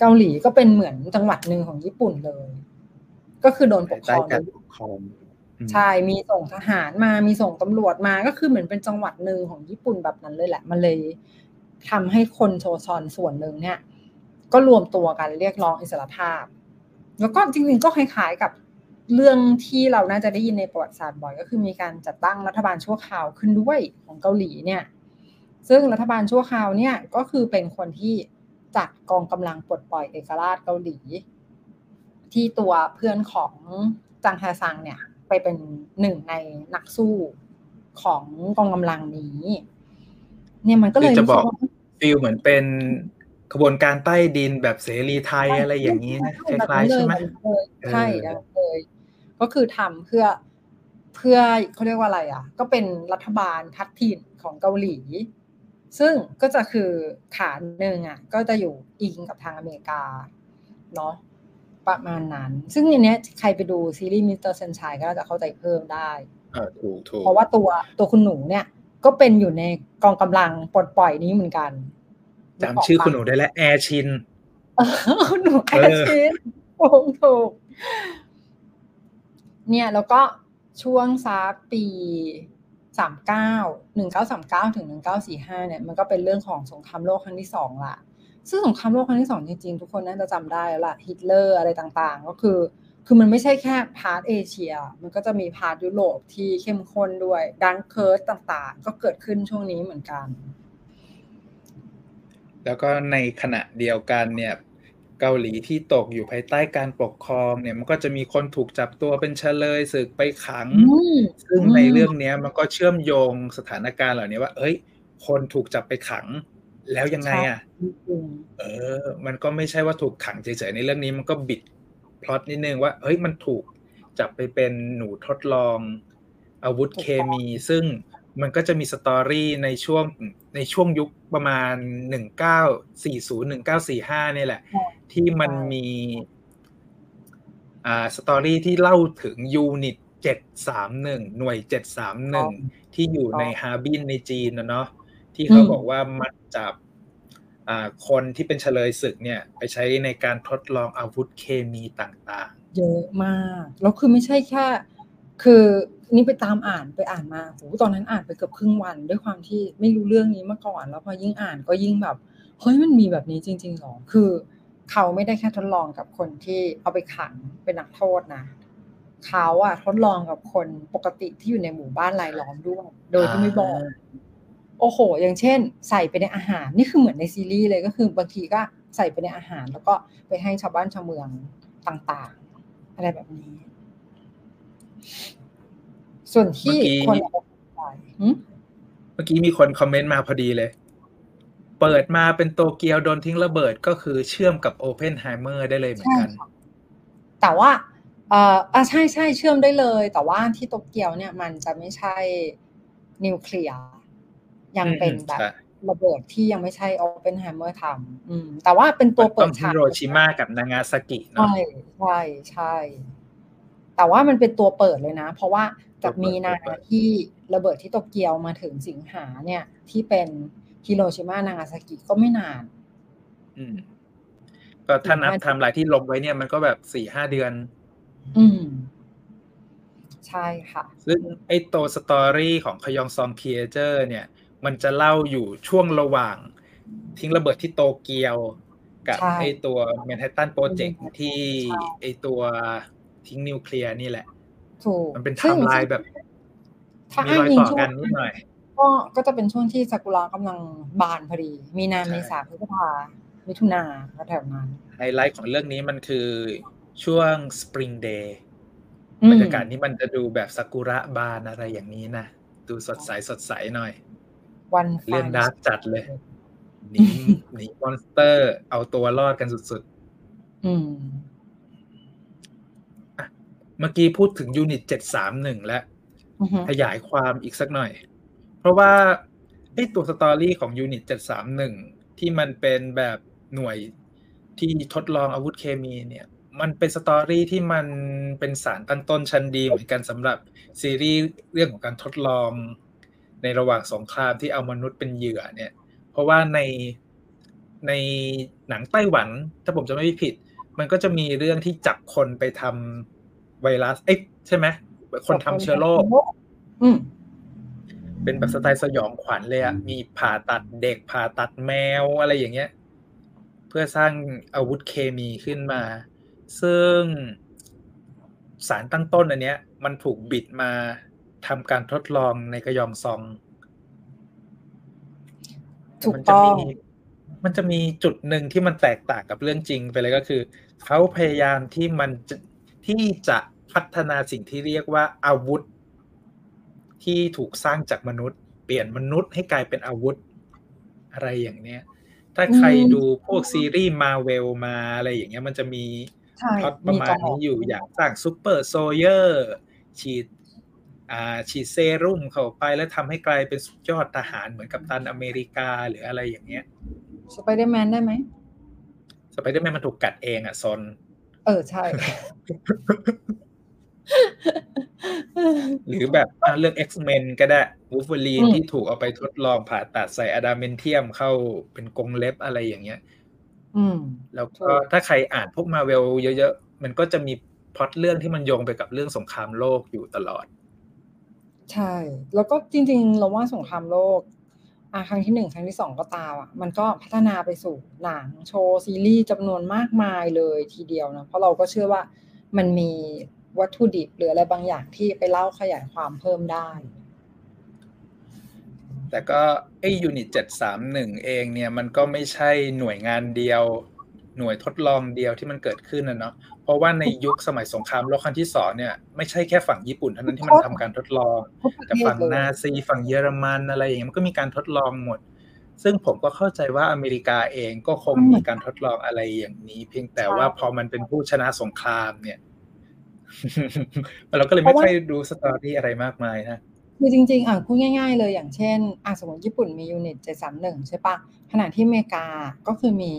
Speaker 2: เกาหลีก็เป็นเหมือนจังหวัดหนึ่งของญี่ปุ่นเลย ก็คือโดนปกคร
Speaker 1: ใต้
Speaker 2: องโด
Speaker 1: การ
Speaker 2: ย
Speaker 1: ปกครองอืม
Speaker 2: ใช่มีส่งทหารมามีส่งตำรวจมาก็คือเหมือนเป็นจังหวัดหนึ่งของญี่ปุ่นแบบนั้นเลยแหละ มันเลย ทำให้คนโชซอนส่วนหนึ่งเนี่ย ก็รวมตัวกันเรียกร้องอิสรภาพ แล้วก็จริงๆก็คล้ายๆกับเรื่องที่เราน่าจะได้ยินในประวัติศาสตร์บ่อยก็คือมีการจัดตั้งรัฐบาลชั่วคราวขึ้นด้วยของเกาหลีเนี่ย ซึ่งรัฐบาลชั่วคราวเนี่ยก็คือเป็นคนที่จัดกองกำลังปลดปล่อยเอกราชเกาหลี ที่ตัวเพื่อนของจางแฮซังเนี่ย ไปเป็นหนึ่งในนักสู้ของกองกำลังนี้ เนี่ยมันก็เลย
Speaker 1: คือจะ
Speaker 2: รู้
Speaker 1: บ
Speaker 2: สึ
Speaker 1: อก
Speaker 2: กว่า
Speaker 1: ฟิลเหมือนเป็นขบวนการใต้ดินแบบเสรีไทยอะไรอย่างนี้นะค
Speaker 2: ใช่แบบ
Speaker 1: ล้ายๆใช่ไหม
Speaker 2: นั้นเลยใช่
Speaker 1: เออ
Speaker 2: แบบนั้นเลยก็คือทำเพื่อเพื่อเขาเรียกว่าอะไรอะ ก็เป็นรัฐบาลพัฒถิ่นของเกาหลี ซึ่งก็จะคือขาหนึ่งอะ ก็จะอยู่อิงกับทางอเมริกาเนาะประมาณนั้น ซึ่งในเนี้ยใครไปดูซีรีส์ Mr. Sunshine ก็น่าจะเข้าใจเพิ่มได้
Speaker 1: เออถูกถูก
Speaker 2: เพราะว่าตัวตัวคุณหนูเนี่ย ก็เป็นอยู่ในกองกำลังปลดปล่อยนี้เหมือนกัน
Speaker 1: จำชื่อคุณหนูได้แล้วแอร์ชิน
Speaker 2: เออคุณหนูแอ
Speaker 1: เออ
Speaker 2: แอชินถูกถูกเนี่ยแล้วก็ช่วงซักปีสามเก้าหนึ่งเก้าสามเก้าถึงหนึ่งเก้าสี่ห้าเนี่ยมันก็เป็นเรื่องของสงครามโลกครั้งที่สองละซึ่งสงครามโลกครั้งที่สองจริงๆ ทุกคนน่าจะจำได้แล้วล่ะฮิตเลอร์อะไรต่างๆ ก็คือ คือมันไม่ใช่แค่ part เอเชีย มันก็จะมี part ยุโรปที่เข้มข้นด้วยดังเคิร์สต่างๆ ก็เกิดขึ้นช่วงนี้เหมือนกัน
Speaker 1: แล้วก็ในขณะเดียวกันเนี่ยเกาหลีที่ตกอยู่ภายใต้การปกครองเนี่ยมันก็จะมีคนถูกจับตัวเป็นเชลยศึกไปขัง
Speaker 2: อืม
Speaker 1: ซึ่ง
Speaker 2: อืม
Speaker 1: ในเรื่องเนี้ยมันก็เชื่อมโยงสถานการณ์เหล่านี้ว่า เอ้ย คนถูกจับไปขัง แล้วยังไงอะเออ มันก็ไม่ใช่ว่าถูกขังเฉยๆในเรื่องนี้มันก็บิด พล็อตนิดนึงว่าเฮ้ยมันถูกจับไปเป็นหนูทดลอง อาวุธเคมี ซึ่งมันก็จะมีสตอรี่ในช่วงในช่วงยุคประมาณหนึ่งเก้าสี่ศูนย์หนึ่งเก้าสี่ห้านี่แหละ ที่มันมีอ่า story ที่เล่าถึง Unit เจ็ดสามหนึ่งหน่วยเจ็ดสามหนึ่งที่อยู่ในฮาร์บินในจีนนะเนาะที่เขาบอกว่ามันจับ คนที่เป็นเชลยศึกเนี่ย ไปใช้ในการทดลองอาวุธเคมีต่าง
Speaker 2: ๆ เยอะมาก แล้วคือไม่ใช่แค่ คือนี่ไปตามอ่านไปอ่านมาโหตอนนั้นอ่านไปเกือบครึ่งวัน ด้วยความที่ไม่รู้เรื่องนี้มาก่อน แล้วพอยิ่งอ่านก็ยิ่งแบบเฮ้ยมันมีแบบนี้จริงๆหรอคือ เขาไม่ได้แค่ทดลองกับคนที่เอาไปขังเป็นนักโทษนะเขาอะทดลองกับคนปกติที่อยู่ในหมู่บ้านรายล้อมด้วย โดยที่ไม่บอก โอ้โห อย่างเช่น ใส่ไปในอาหารนี่คือเหมือนในซีรีส์เลยก็คือบางทีก็ใส่ไปในอาหาร แล้วก็ไปให้ชาวบ้านชาวเมืองต่างๆ อะไรแบบนี้ ส่วนที่คน
Speaker 1: เมื่อกี้มีคนคอมเมนต์มาพอดีเลย เปิดมาเป็นโตเกียวโดนทิ้งระเบิดก็คือเชื่อมกับโอเพนไฮเมอร์ได้เลยเหมือนกัน
Speaker 2: แต่ว่าเอ่ออ่าใช่ใช่เชื่อมได้เลย แต่ว่าที่โตเกียวเนี่ยมันจะไม่ใช่นิวเคลียร์ ยังเป็นแบบระเบิดที่ยังไม่ใช่โอเปนไฮเมอร์ทำอืมแต่ว่าเป็นตัวเปิด
Speaker 1: ฉากฮิโรชิมากับนางาซากิ
Speaker 2: เนาะใช่ใช่ใช่แต่ว่ามันเป็นตัวเปิดเลยนะ เพราะว่าจากมีนาที่ระเบิดที่โตเกียวมาถึงสิงหาเนี่ย ที่เป็นฮิโรชิมานางาซากิก็ไม่นาน
Speaker 1: อืมก็ถ้านับทำลายที่ลงไว้เนี่ยมันก็แบบสี่ห้าเดือน
Speaker 2: อืม ใช่ค่ะ
Speaker 1: ซึ่งไอ้ตัว story ของคยองซอง Creature เนี่ย มันจะเล่าอยู่ช่วงระหว่าง ทิ้งระเบิดที่โตเกียว กับไอ้ตัว Manhattan Project ที่ไอ้ตัวทิ้งนิวเคลียร์นี่แหละ
Speaker 2: ถูก
Speaker 1: มันเป็นไทม์ไลน์แบบมีรอยต่อกันนิดหน่อย
Speaker 2: ก็ก็จะเป็นช่วงที่ซากุระกำลังบานพอดี มีนาเมษาพฤษภามิถุนาแถวนั้น
Speaker 1: ไฮไลท์ของเรื่องนี้มันคือช่วง spring day บรรยากาศนี้มันจะดูแบบซากุระบานอะไรอย่างนี้นะ ดูสดใสสดใสหน่อย
Speaker 2: วัน
Speaker 1: เรื่อง darkจัดเลยหนีหนี monster เอาตัวรอดกันสุด
Speaker 2: ๆอืม
Speaker 1: เมื่อกี้พูดถึง Unit เจ็ดสามหนึ่งแล้วขยายความอีกสักหน่อย เพราะว่าไอ้ตัว story ของ Unit เจ็ดสามหนึ่งที่มันเป็นแบบหน่วยที่ทดลองอาวุธเคมีเนี่ย มันเป็น story ที่มันเป็นสารตั้งต้นชั้นดีเหมือนกันสำหรับซีรีส์เรื่องของการทดลอง ในระหว่างสงครามที่เอามนุษย์เป็นเหยื่อเนี่ย เพราะว่าในในหนังไต้หวัน ถ้าผมจะไม่ผิด มันก็จะมีเรื่องที่จับคนไปทำไวรัสเอ๊ะใช่ไหมคนทำเชื้อโรคเป็นแบบสไตล์สยองขวัญเลยอะมีผ่าตัดเด็กผ่าตัดแมวอะไรอย่างเงี้ย เพื่อสร้างอาวุธเคมีขึ้นมา ซึ่งสารตั้งต้นอันเนี้ย มันถูกบิดมา ทำการทดลองในกระยองซอง
Speaker 2: ถูกต้อง
Speaker 1: มันจะมีจุดหนึ่งที่มันแตกต่างกับเรื่องจริงไปเลยก็คือ เขาพยายามที่มันจะที่จะพัฒนาสิ่งที่เรียกว่าอาวุธ ที่ถูกสร้างจากมนุษย์ เปลี่ยนมนุษย์ให้กลายเป็นอาวุธ อะไรอย่างเนี้ย ถ้าใครดูพวกซีรีส์มาเวลมาอะไรอย่างเงี้ย มันจะมีพล็อตประมาณนี้อยู่อยากสร้าง super soldier ฉีดอ่า ฉีดเซรุ่มเข้าไปแล้วทำให้กลายเป็นสุดยอดทหารเหมือนกับกัปตันอเมริกาหรืออะไรอย่างเงี้ย
Speaker 2: สไปเดอร์แมนได้ไหม
Speaker 1: สไปเดอร์แมนมันถูกกัดเองอะซน
Speaker 2: เออใช่
Speaker 1: หรือแบบเรื่อง X-Men ก็ได้วูฟเวอรีนที่ถูกเอาไปทดลองผ่าตัดใส่ adamantium เข้าเป็นกรงเล็บอะไรอย่างเงี้ย
Speaker 2: อืม
Speaker 1: แล้วก็ถ้าใครอ่านพวกมาเวลเยอะๆ มันก็จะมีพล็อตเรื่องที่มันโยงไปกับเรื่องสงครามโลกอยู่ตลอด
Speaker 2: ใช่ แล้วก็จริง ๆ เราว่าสงครามโลกอครั้งที่หนึ่งครั้งที่สองก็ตามอะ มันก็พัฒนาไปสู่หนังโชว์ซีรีส์จำนวนมากมายเลยทีเดียวนะ เพราะเราก็เชื่อว่ามันมีวัตถุดิบหรืออะไรบางอย่างที่ไปเล่าขยายความเพิ่มได้
Speaker 1: แต่ก็ไอยูนิตเจ็ดสามหนึ่งเองเนี่ย มันก็ไม่ใช่หน่วยงานเดียว หน่วยทดลองเดียวที่มันเกิดขึ้นนะเนาะ ราะว่าในยุคสมัยสงครามโลกครั้งที่สองเนี่ยไม่ใช่แค่ฝั่งญี่ปุ่นเท่านั้นที่มันทำการทดลอง แต่ฝั่งนาซีฝั่งเยอรมันอะไรอย่างเงี้ยมันก็มีการทดลองหมด ซึ่งผมก็เข้าใจว่าอเมริกาเองก็คงมีการทดลองอะไรอย่างนี้ เพียงแต่ว่าพอมันเป็นผู้ชนะสงครามเนี่ยเราก็เลยไม่ค่อยดูสตอรี่อะไรมากมายนะ
Speaker 2: คือจริงๆอะพูดง่ายๆ เลยอย่างเช่นอะสมมติญี่ปุ่นมียูนิต731 ใช่ปะขณะที่อเมริกาก็คือมี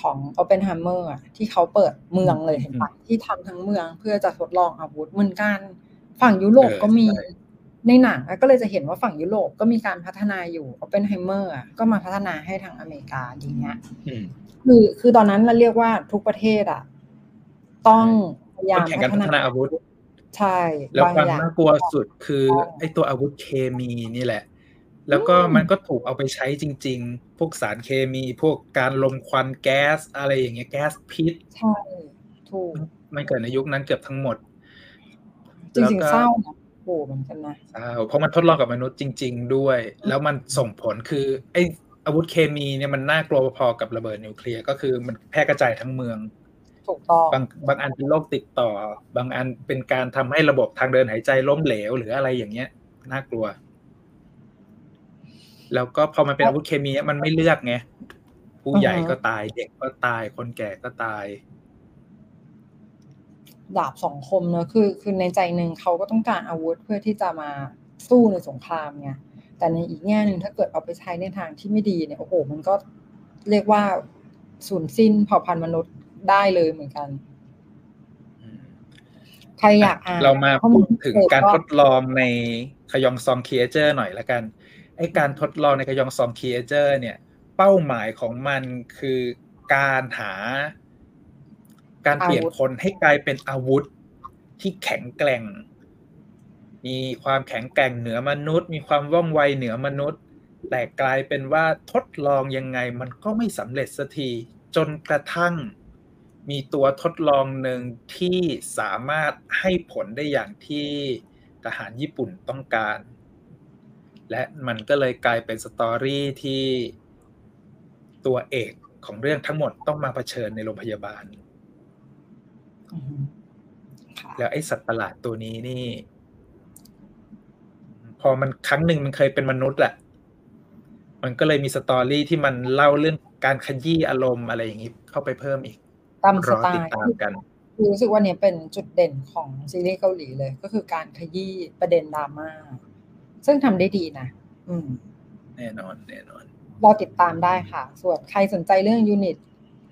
Speaker 2: ของ Oppenheimer อะที่เขาเปิดเมืองเลยเห็นปะที่ทำทั้งเมืองเพื่อจะทดลองอาวุธเหมือนกัน ฝั่งยุโรปก็มีในหนังก็เลยจะเห็นว่าฝั่งยุโรปก็มีการพัฒนาอยู่ Oppenheimer อะก็มาพัฒนาให้ทางอเมริกาอย่างเงี้ยคือคือตอนนั้นเราเรียกว่าทุกประเทศอะต้องพยายาม
Speaker 1: แข่งกันพัฒนาอาวุธ
Speaker 2: ใช่
Speaker 1: แล้วความน่ากลัวสุดคือไอ้ตัวอาวุธเคมีนี่แหละ แล้วก็มันก็ถูกเอาไปใช้จริง ๆ พวกสารเคมี พวกการลมควันแก๊ส อะไรอย่างเงี้ยแก๊สพิษ
Speaker 2: ใช่ถูก
Speaker 1: มันเกิดในยุคนั้นเกือบทั้งหมด
Speaker 2: จริงๆเศร้านะโหเหมือนกันนะ
Speaker 1: เศร้าเพราะมันทดลองกับมนุษย์จริง ๆ ด้วย แล้วมันส่งผลคือ ไอ้อาวุธเคมีเนี่ยมันน่ากลัวพอกับระเบิดนิวเคลียร์ก็คือมันแพร่กระจายทั้งเมือง
Speaker 2: ถูกต้อง
Speaker 1: บางบางอันเป็นโรคติดต่อ บางอันเป็นการทำให้ระบบทางเดินหายใจล้มเหลว หรืออะไรอย่างเงี้ย น่ากลัว แล้วก็พอมันเป็นอาวุธเคมีมันไม่เลือกไงผู้ใหญ่ก็ตายเด็กก็ตายคนแก่ก็ตาย
Speaker 2: ดาบสองคมเนอะคือ คือในใจหนึ่งเขาก็ต้องการอาวุธเพื่อที่จะมาสู้ในสงครามไงแต่ในอีกแง่หนึ่งถ้าเกิดเอาไปใช้ในทางที่ไม่ดีเนี่ยโอ้โห มันก็เรียกว่าสูญสิ้นเผ่าพันธุ์มนุษย์ ได้เลยเหมือนกันใครอยากอ่าน
Speaker 1: เรามาพูดถึงการทดลองในคยองซอง Creature หน่อยละกันไอการทดลองในคยองซอง Creature เนี่ย เป้าหมายของมันคือการหา การเปลี่ยนคนให้กลายเป็นอาวุธที่แข็งแกร่ง มีความแข็งแกร่งเหนือมนุษย์ มีความว่องไวเหนือมนุษย์ แต่กลายเป็นว่าทดลองยังไงมันก็ไม่สำเร็จสักทีจนกระทั่ง มีตัวทดลองหนึ่งที่สามารถให้ผลได้อย่างที่ทหารญี่ปุ่นต้องการ และมันก็เลยกลายเป็นสตอรี่ที่ตัวเอกของเรื่องทั้งหมดต้องมาเผชิญในโรงพยาบาล แล้วไอ้สัตว์ประหลาดตัวนี้นี่ พอมันครั้งหนึ่งมันเคยเป็นมนุษย์แหละ มันก็เลยมี story ที่มันเล่าเรื่องการขยี้อารมณ์อะไรอย่างนี้เข้าไปเพิ่มอีก
Speaker 2: ตามสไตล์
Speaker 1: รอ
Speaker 2: ติ
Speaker 1: ดตามกัน
Speaker 2: รู้สึกว่าเนี่ยเป็นจุดเด่นของซีรีส์เกาหลีเลย ก็คือการขยี้ประเด็นดราม่าซึ่งทำได้ดีนะอืม
Speaker 1: แน่นอนแน่นอน
Speaker 2: รอติดตามได้ค่ะ ส่วนใครสนใจเรื่อง Unit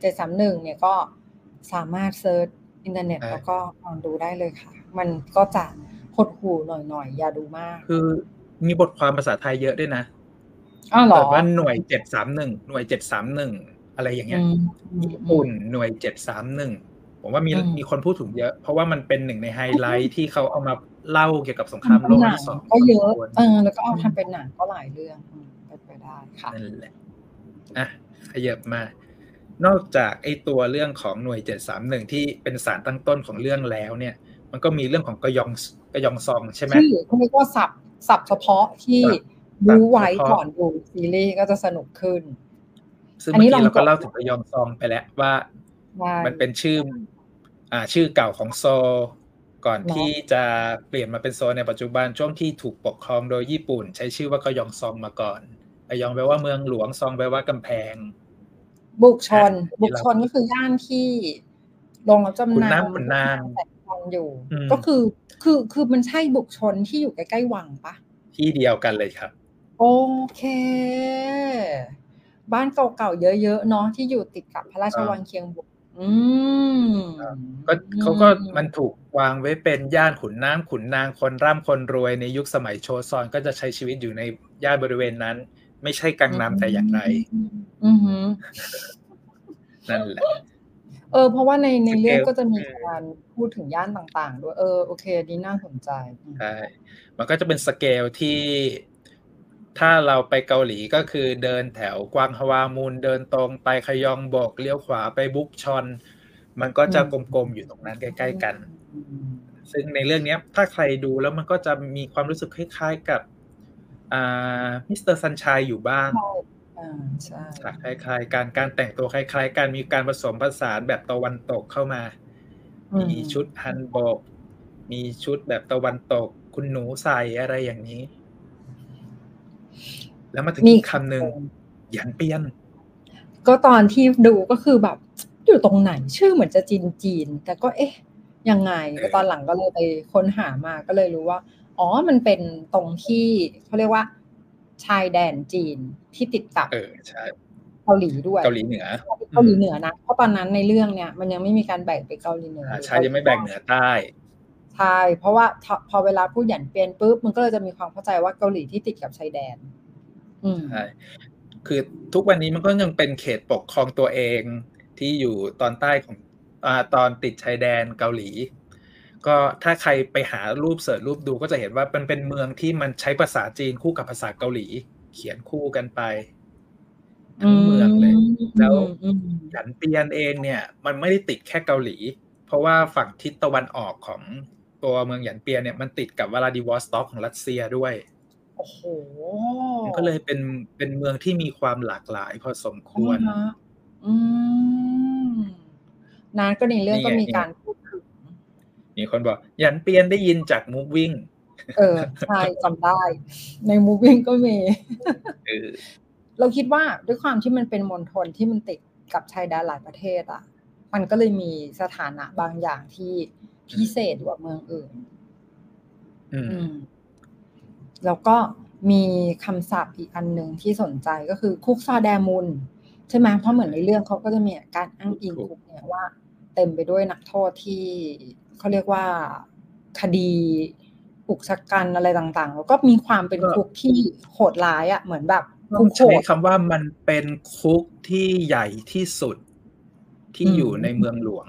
Speaker 2: 731เนี่ยก็สามารถ search อินเทอร์เน็ต
Speaker 1: ใช่
Speaker 2: แล้วก็ลองดูได้เลยค่ะ มันก็จะหดหูหน่อยๆ อย่าดูมาก
Speaker 1: คือมีบทความภาษาไทยเยอะด้วยนะ
Speaker 2: อ้าวเหรอ
Speaker 1: เกิดว่าหน่วยเจ็ดสามหนึ่งหน่วยเจ็ดสามหนึ่ง อะไรอย่างเงี้ย
Speaker 2: อืม
Speaker 1: ญี่ปุ่นหน่วยเจ็ดสามหนึ่งผมว่ามี
Speaker 2: อืม
Speaker 1: มีคนพูดถึงเยอะ เพราะว่ามันเป็นหนึ่งในไฮไลท์ที่เขาเอามาเล่าเกี่ยวกับสงครามโลก
Speaker 2: หนัง
Speaker 1: ที่สอง
Speaker 2: ก็เยอะ
Speaker 1: พสมควร
Speaker 2: เออแล้วก็เอาทำเป็นหนังก็หลายเรื่องอืมเป็นไปได้ค่ะ
Speaker 1: นั่นแหละอะขยับมานอกจากไอ้ตัวเรื่องของหน่วยเจ็ดสามหนึ่งที่เป็นสารตั้งต้นของเรื่องแล้วเนี่ย มันก็มีเรื่องของกยองกยองซองใช่ไหม
Speaker 2: ชื่อเขาเรียกว่าสับสับเฉพาะที่
Speaker 1: สับ
Speaker 2: รู้ไว้
Speaker 1: เฉพาะ
Speaker 2: ก่อนดูซีรีส์ก็จะสนุกขึ้น
Speaker 1: ซึ่ง
Speaker 2: อันนี้
Speaker 1: เมื่อกี้เราก็
Speaker 2: ลองกด
Speaker 1: เล่าถึงกยองซองไปแล้วว่า
Speaker 2: ว่า
Speaker 1: มันเป็นชื่อ อ่า ชื่อเก่าของโซลก่อน
Speaker 2: เนอะ
Speaker 1: ที่จะเปลี่ยนมาเป็นโซลในปัจจุบันช่วงที่ถูกปกครองโดยญี่ปุ่น ใช้ชื่อว่ากยองซองมาก่อนกยองแปลว่าเมืองหลวงซองแปลว่ากำแพง
Speaker 2: บุกชน
Speaker 1: อะ
Speaker 2: บุกชนก็คือย่านที่ลงรับจำ
Speaker 1: ขุน
Speaker 2: นำ
Speaker 1: น้ำขุนนาง
Speaker 2: แต่ชนอยู่
Speaker 1: อืม
Speaker 2: ก็คือคือคือมันใช่บุกชนที่อยู่ใกล้ๆวังปะ
Speaker 1: ที่เดียวกันเลยครับ
Speaker 2: โอเค บ้านเก่าๆเยอะๆเนาะที่อยู่ติดกับพระราชวังเคียงบุกอืม
Speaker 1: ก็เขาก็มันถูกวางไว้เป็นย่านขุนน้ำขุนนางคนร่ำคนรวยในยุคสมัยโชซอนก็จะใช้ชีวิตอยู่ในย่านบริเวณนั้น ไม่ใช่กังนัมแต่อย่างไร
Speaker 2: อือหือ
Speaker 1: นั่นแหละ
Speaker 2: เออ เพราะว่าในในเรื่อง
Speaker 1: สเกล
Speaker 2: ก็จะมีการพูดถึงย่านต่างๆด้วยเออโอเคดีน่าสนใจอืม
Speaker 1: ใช่มันก็จะเป็นสเกลที่ ถ้าเราไปเกาหลีก็คือเดินแถวควางฮวามุนเดินตรงไปคยองบกเลี้ยวขวาไปบุกชอน มันก็จะกลมๆอยู่ตรงนั้นใกล้ ๆ กัน
Speaker 2: อืม
Speaker 1: ซึ่งในเรื่องเนี้ยถ้าใครดูแล้วมันก็จะมีความรู้สึกคล้าย ๆกับอ่า Mr. Sunshine อยู่บ้าง
Speaker 2: อ่าใช่
Speaker 1: ฉากคล้าย ๆ การการแต่งตัวคล้าย ๆกันมีการผสมผสานแบบตะวันตกเข้ามา
Speaker 2: อื
Speaker 1: มมีชุดฮันบกมีชุดแบบตะวันตก คุณหนูใส่อะไรอย่างนี้ แล้วมาถึง
Speaker 2: มี
Speaker 1: อีกคำหนึ่งหยันเปียน
Speaker 2: ก็ตอนที่ดูก็คือแบบอยู่ตรงไหนชื่อเหมือนจะจีนจีน แต่ก็เอ๊ะ ยังไงก็ตอนหลังก็เลยไปค้นหามาก็เลยรู้ว่า อ๋อมันเป็นตรงที่เขาเรียกว่า ชายแดนจีนที่ติดกับ
Speaker 1: เออใช่
Speaker 2: เกาหลีด้วย
Speaker 1: เกาหลีเหนือ
Speaker 2: เกาหลีเหนือนะเพราะตอนนั้นในเรื่องเนี่ย มันยังไม่มีการแบ่งเป็นเกาหลีเหนือ
Speaker 1: อ่าใช่ยังไม่แบ่งเหนือใต้
Speaker 2: ใช่เพราะว่าพอพอเวลาพูดหยันเปลี่ยนปุ๊บมันก็เลยจะมีความเข้าใจว่าเกาหลีที่ติดกับชายแดนอืม
Speaker 1: ใช่คือทุกวันนี้มันก็ยังเป็นเขตปกครองตัวเองที่อยู่ตอนใต้ของอ่าตอนติดชายแดนเกาหลี ก็ถ้าใครไปหารูปเสิร์ชรูปดูก็จะเห็นว่ามันเป็นเมืองที่มันใช้ภาษาจีนคู่กับภาษาเกาหลี เขียนคู่กันไปทั้งเมืองเลย แล้ว
Speaker 2: อืม
Speaker 1: หยันเปียนเองเนี่ย มันไม่ได้ติดแค่เกาหลี เพราะว่าฝั่งทิศตะวันออกของตัวเมืองหยันเปียนเนี่ยมันติดกับวลาดิวอสต็อกของรัสเซียด้วย
Speaker 2: โอ้โห
Speaker 1: มันก็เลยเป็นเป็นเมืองที่มีความหลากหลายพอสมควร
Speaker 2: อ่าฮะอืมนานก็ในเรื่องก็
Speaker 1: นี่ไง
Speaker 2: มีการพูดถึง
Speaker 1: มีคนบอกหยันเปียนได้ยินจากมูฟวิ่ง
Speaker 2: เออใช่จำได้ ในมูวิ่งก็มี
Speaker 1: เออ
Speaker 2: เราคิดว่าด้วยความที่มันเป็นมณฑลที่มันติดกับชายแดนหลายประเทศอะ มันก็เลยมีสถานะบางอย่างที่พิเศษกว่าเมืองอื่น
Speaker 1: อืม
Speaker 2: อืม แล้วก็มีคำศัพท์อีกอันหนึ่งที่สนใจก็คือคุกซอแดมุนใช่ไหมเพราะเหมือนในเรื่องเขาก็จะมีการอ้างอิง
Speaker 1: ถูก
Speaker 2: คุกเนี่ยว่า เต็มไปด้วยนักโทษที่เขาเรียกว่าคดีอุกชะกันอะไรต่างๆ แล้วก็มีความเป็นคุกที่โหดร้ายอะเหมือนแบบ
Speaker 1: ต้
Speaker 2: คุ
Speaker 1: อง
Speaker 2: กโห
Speaker 1: ใช้
Speaker 2: ด
Speaker 1: คำว่ามันเป็นคุกที่ใหญ่ที่สุดที่
Speaker 2: อืม
Speaker 1: อยู่ในเมืองหลวง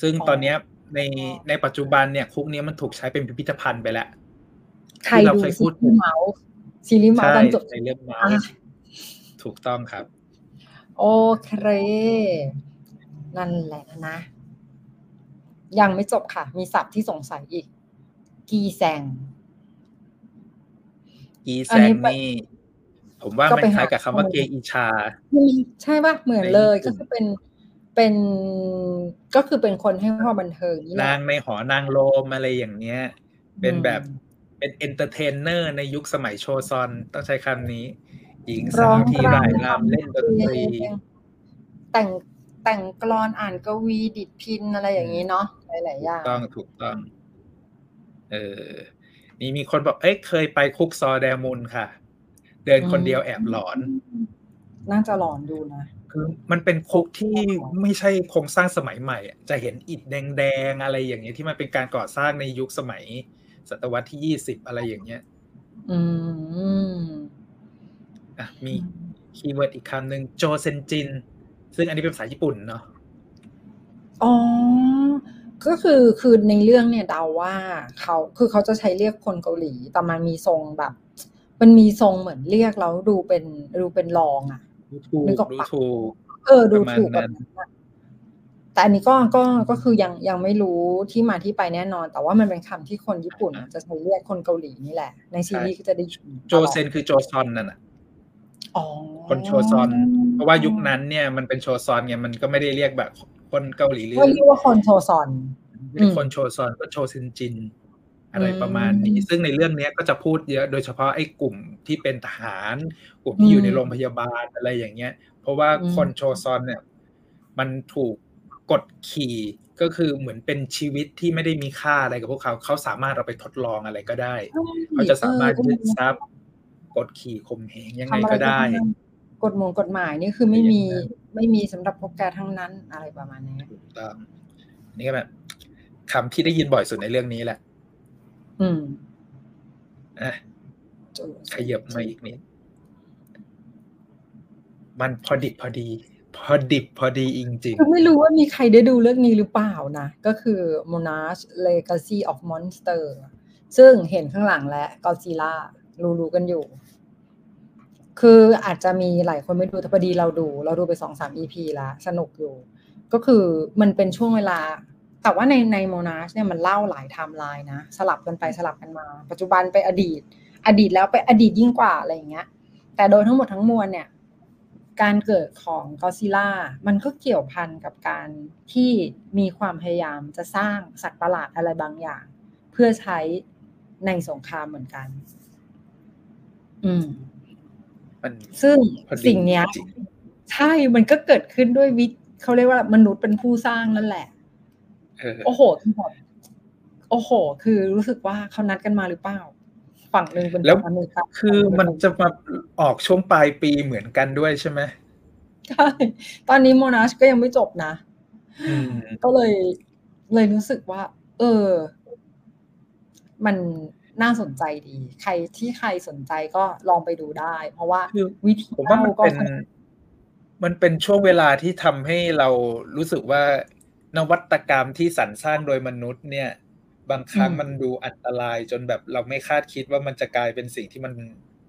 Speaker 1: ซึ่ง
Speaker 2: อ๋อ
Speaker 1: ตอนเนี้ยในในปัจจุบันเนี่ยคุกเนี้ยมันถูกใช้เป็นพิพิธภัณฑ์ไปแล้ว
Speaker 2: ใคร
Speaker 1: ที่เรา
Speaker 2: ดู
Speaker 1: เคย
Speaker 2: ซี
Speaker 1: พูด
Speaker 2: รีส์เมาส์ซีรีส์เมาส์
Speaker 1: ใช่
Speaker 2: ตอนจบ
Speaker 1: ในเรื่องเมา
Speaker 2: อะ
Speaker 1: ส์ถูกต้องครับ
Speaker 2: โอเค นั่นแหละนะ ยังไม่จบค่ะ มีศัพท์ที่สงสัยอีก กีแซง
Speaker 1: อีแซ
Speaker 2: อันนี้
Speaker 1: ง
Speaker 2: ไป
Speaker 1: นี่ผมว่า
Speaker 2: ก็
Speaker 1: มัน
Speaker 2: ไป
Speaker 1: คล้าย
Speaker 2: หา
Speaker 1: กับคำว่า
Speaker 2: ข้อมูล
Speaker 1: เกอีชา
Speaker 2: ใช่ปะเหมือน
Speaker 1: ใน
Speaker 2: เลย
Speaker 1: ญี่ปุ่น
Speaker 2: ก็คือเป็นเป็นก็คือเป็นคนให้ความบันเทิงนี่แห
Speaker 1: นา
Speaker 2: ละ
Speaker 1: งในหอนางโรมอะไรอย่างเงี้ย เป็นแบบ เป็นเอนเตอร์เทนเนอร์ในยุคสมัยโชซอนต้องใช้คำนี้ หญิง
Speaker 2: ร้
Speaker 1: สา
Speaker 2: อ
Speaker 1: ว
Speaker 2: ง
Speaker 1: ที่ร่ายรำเล่นดนตรี
Speaker 2: แต่งแต่งกลอนอ่านกวีดิดพินอะไรอย่างนี้เนาะหลายๆอย่าง
Speaker 1: ต้องถูกต้อง เออนี่มีคนบอกเอ้ยเคยไปคุกซอแดมุนค่ะ เดินคนเดียวแอบหลอน
Speaker 2: น่าจะหลอนดูนะ
Speaker 1: คือมันเป็นคุกที่ไม่ใช่โครงสร้างสมัยใหม่อะจะเห็นอิฐแดงๆอะไรอย่างเงี้ยที่มันเป็นการก่อสร้างในยุคสมัย ศตวรรษที่ยี่สิบอะไรอย่างเงี้ย
Speaker 2: อืม
Speaker 1: อะมี keyword อีกคำหนึ่ง朝鮮人 ซึ่งอันนี้เป็นภาษาญี่ปุ่นเนาะ
Speaker 2: อ๋อ ก็คือคือในเรื่องเนี่ยเดาว่าเขาคือเขาจะใช้เรียกคนเกาหลี แต่มันมีทรงแบบ มันมีทรงเหมือนเรียกแล้วดูเป็นดูเป็นรองอะ
Speaker 1: ดูถูก
Speaker 2: นึกออก
Speaker 1: ดู
Speaker 2: ปะ
Speaker 1: ถูก
Speaker 2: เออดูถูก
Speaker 1: ป
Speaker 2: แบ
Speaker 1: ระมาณ
Speaker 2: บ
Speaker 1: นั้น
Speaker 2: นั้นอะ แต่อันนี้ก็ก็ก็คือยังยังไม่รู้ที่มาที่ไปแน่นอน แต่ว่ามันเป็นคำที่คนญี่ปุ่นอะจะใช้เรียกคนเกาหลีนี่แหละ ในซีรีส์ก็จะได้ยิน
Speaker 1: โจเซนคือโจซอนนั่นน่ะ
Speaker 2: อ๋อ
Speaker 1: คนโชซอน เพราะว่ายุคนั้นเนี่ยมันเป็นโชซอนไงมันก็ไม่ได้เรียกแบบคนเกาหลีหรือ
Speaker 2: ก็เรียกว่าคนโชซอน
Speaker 1: ไม่ได้คนโชซอนก็โชเซนจิน อะไรประมาณนี้
Speaker 2: อืม
Speaker 1: ซึ่งในเรื่องเนี้ยก็จะพูดเยอะโดยเฉพาะไอ้กลุ่มที่เป็นทหาร กลุ่มที่อยู่ใน
Speaker 2: อืม
Speaker 1: โรงพยาบาลอะไรอย่างเงี้ย เพราะว่า
Speaker 2: อืม
Speaker 1: คนโชซอนเนี่ย มันถูก กดขี่ก็คือเหมือนเป็นชีวิตที่ไม่ได้มีค่าอะไรกับพวกเขา เขาสามารถเราไปทดลองอะไรก็ได้ เขาจะสามารถยึดทรัพย์กดขี่ข่มเหงยังไง
Speaker 2: ทำอะไร
Speaker 1: ก็ได้
Speaker 2: ทั้งนั้นกฎหมงกฎหมายนี่คือไม่มี
Speaker 1: อย่างนั้น
Speaker 2: ไม่มีสำหรับพวกแกทั้งนั้นอะไรประมาณนี้
Speaker 1: ถูกต้องนี่ก็แบบคำที่ได้ยินบ่อยสุดในเรื่องนี้แหละ
Speaker 2: อืม
Speaker 1: อะขยับมาอีกนิดมันพอดิบพอดี พอดิบพอดีจริงๆ
Speaker 2: คือไม่รู้ว่ามีใครได้ดูเรื่องนี้หรือเปล่านะ ก็คือ Monash Legacy of Monster ซึ่งเห็นข้างหลังและ Godzilla รู้ๆกันอยู่ คืออาจจะมีหลายคนไม่ดูแต่พอดีเราดู เราดูไปสองสาม EP ละสนุกอยู่ ก็คือมันเป็นช่วงเวลา แต่ว่าในในโมนาชเนี่ยมันเล่าหลายไทม์ไลน์นะ สลับกันไปสลับกันมา ปัจจุบันไปอดีต อดีตแล้วไปอดีตยิ่งกว่าอะไรอย่างเงี้ย แต่โดยทั้งหมดทั้งมวลเนี่ย การเกิดของกอซิล่ามันก็เกี่ยวพันกับการที่มีความพยายามจะสร้างสัตว์ประหลาดอะไรบางอย่าง เพื่อใช้ในสงครามเหมือนกัน อืม
Speaker 1: มัน
Speaker 2: ซึ่ง
Speaker 1: พอดี
Speaker 2: สิ่งเนี้ย
Speaker 1: จริง
Speaker 2: ใช่มันก็เกิดขึ้นด้วยวิเขาเรียกว่ามนุษย์เป็นผู้สร้างนั่นแหละ
Speaker 1: เออ
Speaker 2: โอ้โหคือแบบโอ้โห คือรู้สึกว่าเขานัดกันมาหรือเปล่า ฝั่งหนึ่งเป็น
Speaker 1: แล้ว
Speaker 2: ฝั่งอเมริกา
Speaker 1: คือมันจะมาออกช่วงปลายปีเหมือนกันด้วยใช่ไหม
Speaker 2: ใช่ตอนนี้โมนาชก็ยังไม่จบนะ
Speaker 1: อืม
Speaker 2: ก็เลยเลยรู้สึกว่า เออ มันน่าสนใจดี ใครที่ใครสนใจก็ลองไปดูได้ เพราะว่า
Speaker 1: คือ
Speaker 2: วิธี
Speaker 1: ผมว่ามัน
Speaker 2: เล่ก็
Speaker 1: เป็นมันเป็นช่วงเวลาที่ทำให้เรารู้สึกว่านวัตกรรมที่สรรสร้างโดยมนุษย์เนี่ย บางครั้งมันดูอันตรายจนแบบเราไม่คาดคิดว่ามันจะกลายเป็นสิ่งที่มัน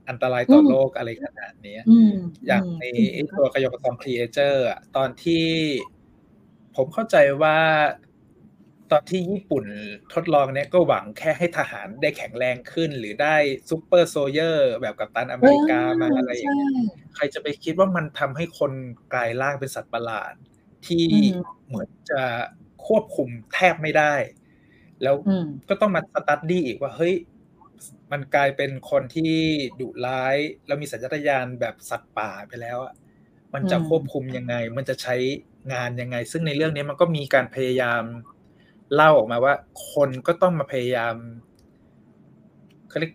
Speaker 1: อันตรายต่อโลกอะไรขนาดเนี้ย
Speaker 2: อืม
Speaker 1: อย่าง
Speaker 2: ม
Speaker 1: ในไอ้ตัวคยองซอง Creature อะตอนที่ผมเข้าใจว่าตอนที่ญี่ปุ่นทดลองเนี่ยก็หวังแค่ให้ทหารได้แข็งแรงขึ้น หรือได้ super soldier แบบ Captain America มาอะไรอย่างเงี้ย
Speaker 2: ใช่
Speaker 1: ใครจะไปคิดว่ามันทำให้คนกลายร่างเป็นสัตว์ประหลาด ที่
Speaker 2: อืม
Speaker 1: เหมือนจะควบคุมแทบไม่ได้ แล้ว
Speaker 2: อืม
Speaker 1: ก็ต้องมา study อีกว่าเฮ้ยมันกลายเป็นคนที่ดุร้าย แล้วมีสัญชาตญาณแบบสัตว์ป่าไปแล้วอะมันจะ
Speaker 2: อืม
Speaker 1: ควบคุมยังไง มันจะใช้งานยังไง ซึ่งในเรื่องนี้มันก็มีการพยายามเล่าออกมาว่า คนก็ต้องมาพยายามเขาเรียก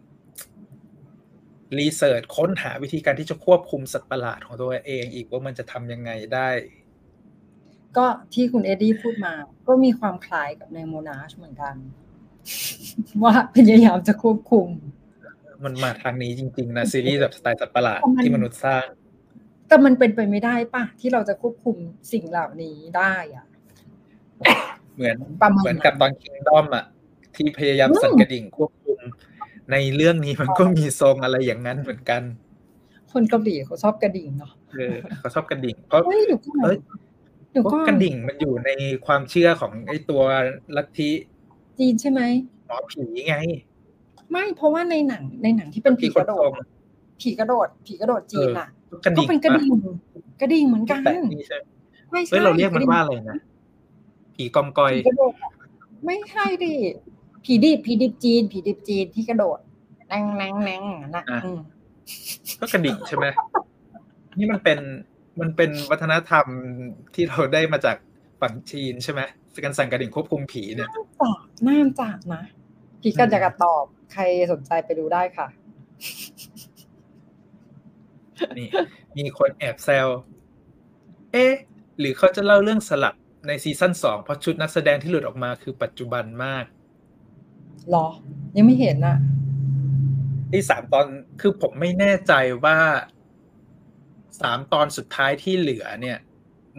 Speaker 1: รีเสิร์ชค้นหาวิธีการที่จะควบคุมสัตว์ประหลาดของตัวเองอีกว่ามันจะทำยังไงได้
Speaker 2: ก็ที่คุณเอ็ดดี้พูดมา ก็มีความคล้ายกับในโมนาชเหมือนกัน ว่าพยายามจะควบคุม
Speaker 1: มันมาทางนี้จริง ๆ นะ ซีรีส์แบบสไตล์สัตว์ประหลาด
Speaker 2: เพราะมัน
Speaker 1: ที่มนุษย์สร้าง
Speaker 2: แต่มันเป็นไปไม่ได้ป่ะ ที่เราจะควบคุมสิ่งเหล่านี้ได้อะ
Speaker 1: เหมือน
Speaker 2: ประมาณ
Speaker 1: เหมือนกับตอนคิงดอมอะ ที่พยายาม
Speaker 2: อืม
Speaker 1: สั่นกระดิ่งควบคุม ในเรื่องนี้มันก็มีทรงอะไรอย่างนั้นเหมือนกัน
Speaker 2: คนเกาหลีเขาชอบกระดิ่งเนาะ
Speaker 1: เออเขาชอบกระดิ่งเพราะ
Speaker 2: เฮ้ยเดี๋ยวก่อน
Speaker 1: เอ้ย
Speaker 2: เดี๋ยว
Speaker 1: เพ
Speaker 2: ก่อ
Speaker 1: ราะ
Speaker 2: น
Speaker 1: กระดิ่งมันอยู่ในความเชื่อของไอ้ตัวลัทธิ
Speaker 2: จีนใช่ไหม
Speaker 1: หมอผีไง
Speaker 2: ไม่เพราะว่าในหนังในหนังที่เป็นผี
Speaker 1: ที่ค
Speaker 2: ก
Speaker 1: น
Speaker 2: ระโด
Speaker 1: ทร
Speaker 2: ด
Speaker 1: ง
Speaker 2: อะผีกระโดดผีกระโดดจีนอะ
Speaker 1: กระ
Speaker 2: ก็
Speaker 1: ดิ่ง
Speaker 2: เป็นกระดิ่งกระดิ่งเหมือนกัน
Speaker 1: แปลกนี่ใช่ไหม
Speaker 2: ไม่ใช่
Speaker 1: เฮ้ยเราเรียกมันว่าอะไรนะผีกองกอย
Speaker 2: ผีกระโดดอะไม่ใช่ดิผีดิบผีดิบจีน ผีดิบจีนที่กระโดดแนงแนงแนงอย่างนั้นนะอืม
Speaker 1: ก็กระดิ่งใช่ไหมนี่มันเป็น มันเป็นวัฒนธรรมที่เราได้มาจากฝั่งจีนใช่ไหมการสั่งกระดิ่งควบคุมผีเนี่ย
Speaker 2: จากน่าจากนะพี่ก็จะกระตอบใครสนใจไปดูได้ค่ะ
Speaker 1: นี่มีคนแอบแซว เอ๊ะ หรือเขาจะเล่าเรื่องสลับในซีซั่นสองเพราะชุดนักแสดงที่หลุดออกมาคือปัจจุบันมาก
Speaker 2: หรอ ยังไม่เห็นอะ
Speaker 1: ที่สามตอนคือผมไม่แน่ใจว่า สามตอนสุดท้ายที่เหลือเนี่ย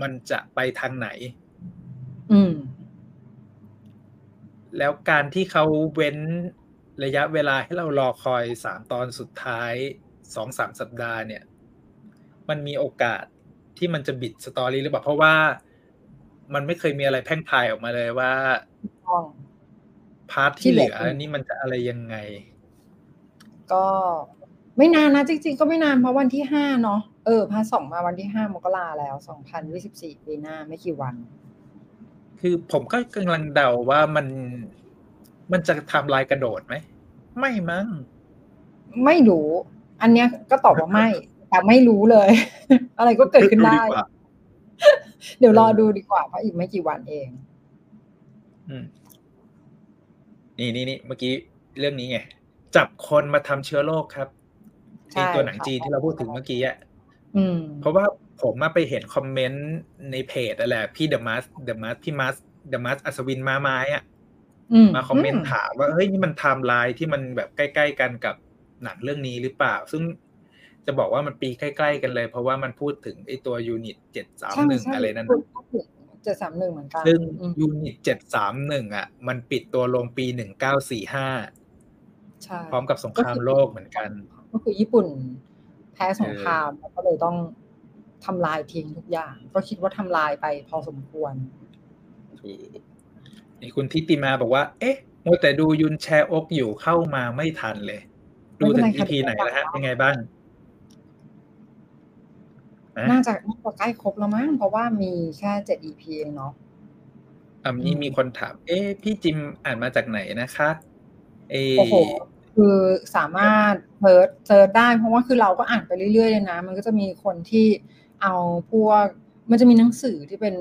Speaker 1: มันจะไปทางไหน
Speaker 2: อืม
Speaker 1: แล้วการที่เขาเว้นระยะเวลาให้เรารอคอยสามตอนสุดท้ายสองสามสัปดาห์เนี่ย มันมีโอกาสที่มันจะบิดสตอรี่หรือเปล่าเพราะว่ามันไม่เคยมีอะไรแพร่งพรายออกมาเลยว่า
Speaker 2: ต้อง
Speaker 1: พาร์ท
Speaker 2: ที่
Speaker 1: ที่
Speaker 2: เห
Speaker 1: เห
Speaker 2: ลื
Speaker 1: ลื
Speaker 2: อ
Speaker 1: อนี่มันจะอะไรยังไง
Speaker 2: ก็ไม่นานนะจริง ๆ ก็ไม่นานเพราะวันที่ห้าเนาะเออพาสองมาวันที่ห้ามกราแล้วสองพันยี่สิบสี่ปีหน้าไม่กี่วัน
Speaker 1: คือผมก็กำลังเดาว่ามันมันจะทำลายกระโดดไหม ไม่มั้ง
Speaker 2: ไม่รู้ อันเนี้ยก็ตอบว่าไม่ แต่ไม่รู้เลย อะไรก็เกิดขึ้นได้
Speaker 1: กว่า
Speaker 2: เดี๋ยวรอดูดีกว่าเพราะอีกไม่กี่วันเอง
Speaker 1: อืมนี่นี่นี่เมื่อกี้เรื่องนี้ไง จับคนมาทำเชื้อโรคครับ
Speaker 2: ใช่
Speaker 1: ไอตัวหนัง
Speaker 2: ค่ะ
Speaker 1: จีนที่เราพูดถึงเมื่อกี้อะ
Speaker 2: อืม
Speaker 1: เพราะว่าผมมาไปเห็นคอมเมนต์ในเพจอะไรพี่เดอะมัสเดอะมัสพี่มัสเดอะมัสอัศวินมาไม้อะ
Speaker 2: อืม
Speaker 1: มาคอมเมนต์ถามว่าเฮ้ยนี่มันไทม์ไลน์ที่มันแบบใกล้ ๆ กันกับหนังเรื่องนี้หรือเปล่า ซึ่งจะบอกว่ามันปีใกล้ ๆ กันเลย เพราะว่ามันพูดถึงไอตัว unit เจ็ดสาม
Speaker 2: ใช่
Speaker 1: หนึ่ง
Speaker 2: ใช่
Speaker 1: อะไรนั่น
Speaker 2: พู
Speaker 1: น่ะ
Speaker 2: ดถึงจะสามหนึ่งเหมือนกัน
Speaker 1: ซึ่ง
Speaker 2: อืม
Speaker 1: unit เจ็ดสามหนึ่งอะ มันปิดตัวลงปีหนึ่งเก้าสี่ห้า
Speaker 2: ใช่
Speaker 1: พร้อมกับสงครามโลกเหมือนกัน
Speaker 2: ก็คือญี่ปุ่นแพ้สงครามแล้วก็เลยต้องทำลายทิ้งทุกอย่าง ก็คิดว่าทำลายไปพอสมควร
Speaker 1: ถูกนี่คุณทิติมาบอกว่า เอ๊ะมัวแต่ดูยุนแชร์อกอยู่เข้ามาไม่ทันเลย ดูถึง
Speaker 2: ไม่เป็นไรค่ะ
Speaker 1: EP ไหนแล้วฮะยังไงบ้างนะ
Speaker 2: น่าจะน่าจะใกล้ครบแล้วมั้งเพราะว่ามีแค่เจ็ด EP เองเนาะ
Speaker 1: อ่านี่มีคนถาม เอ๊ะพี่จิมอ่านมาจากไหนนะคะ เอ
Speaker 2: โอ้โห คือสามารถ search search ได้ เพราะว่าคือเราก็อ่านไปเรื่อยๆเลยนะ มันก็จะมีคนที่เอาพวก มันจะมีหนังสือที่เป็น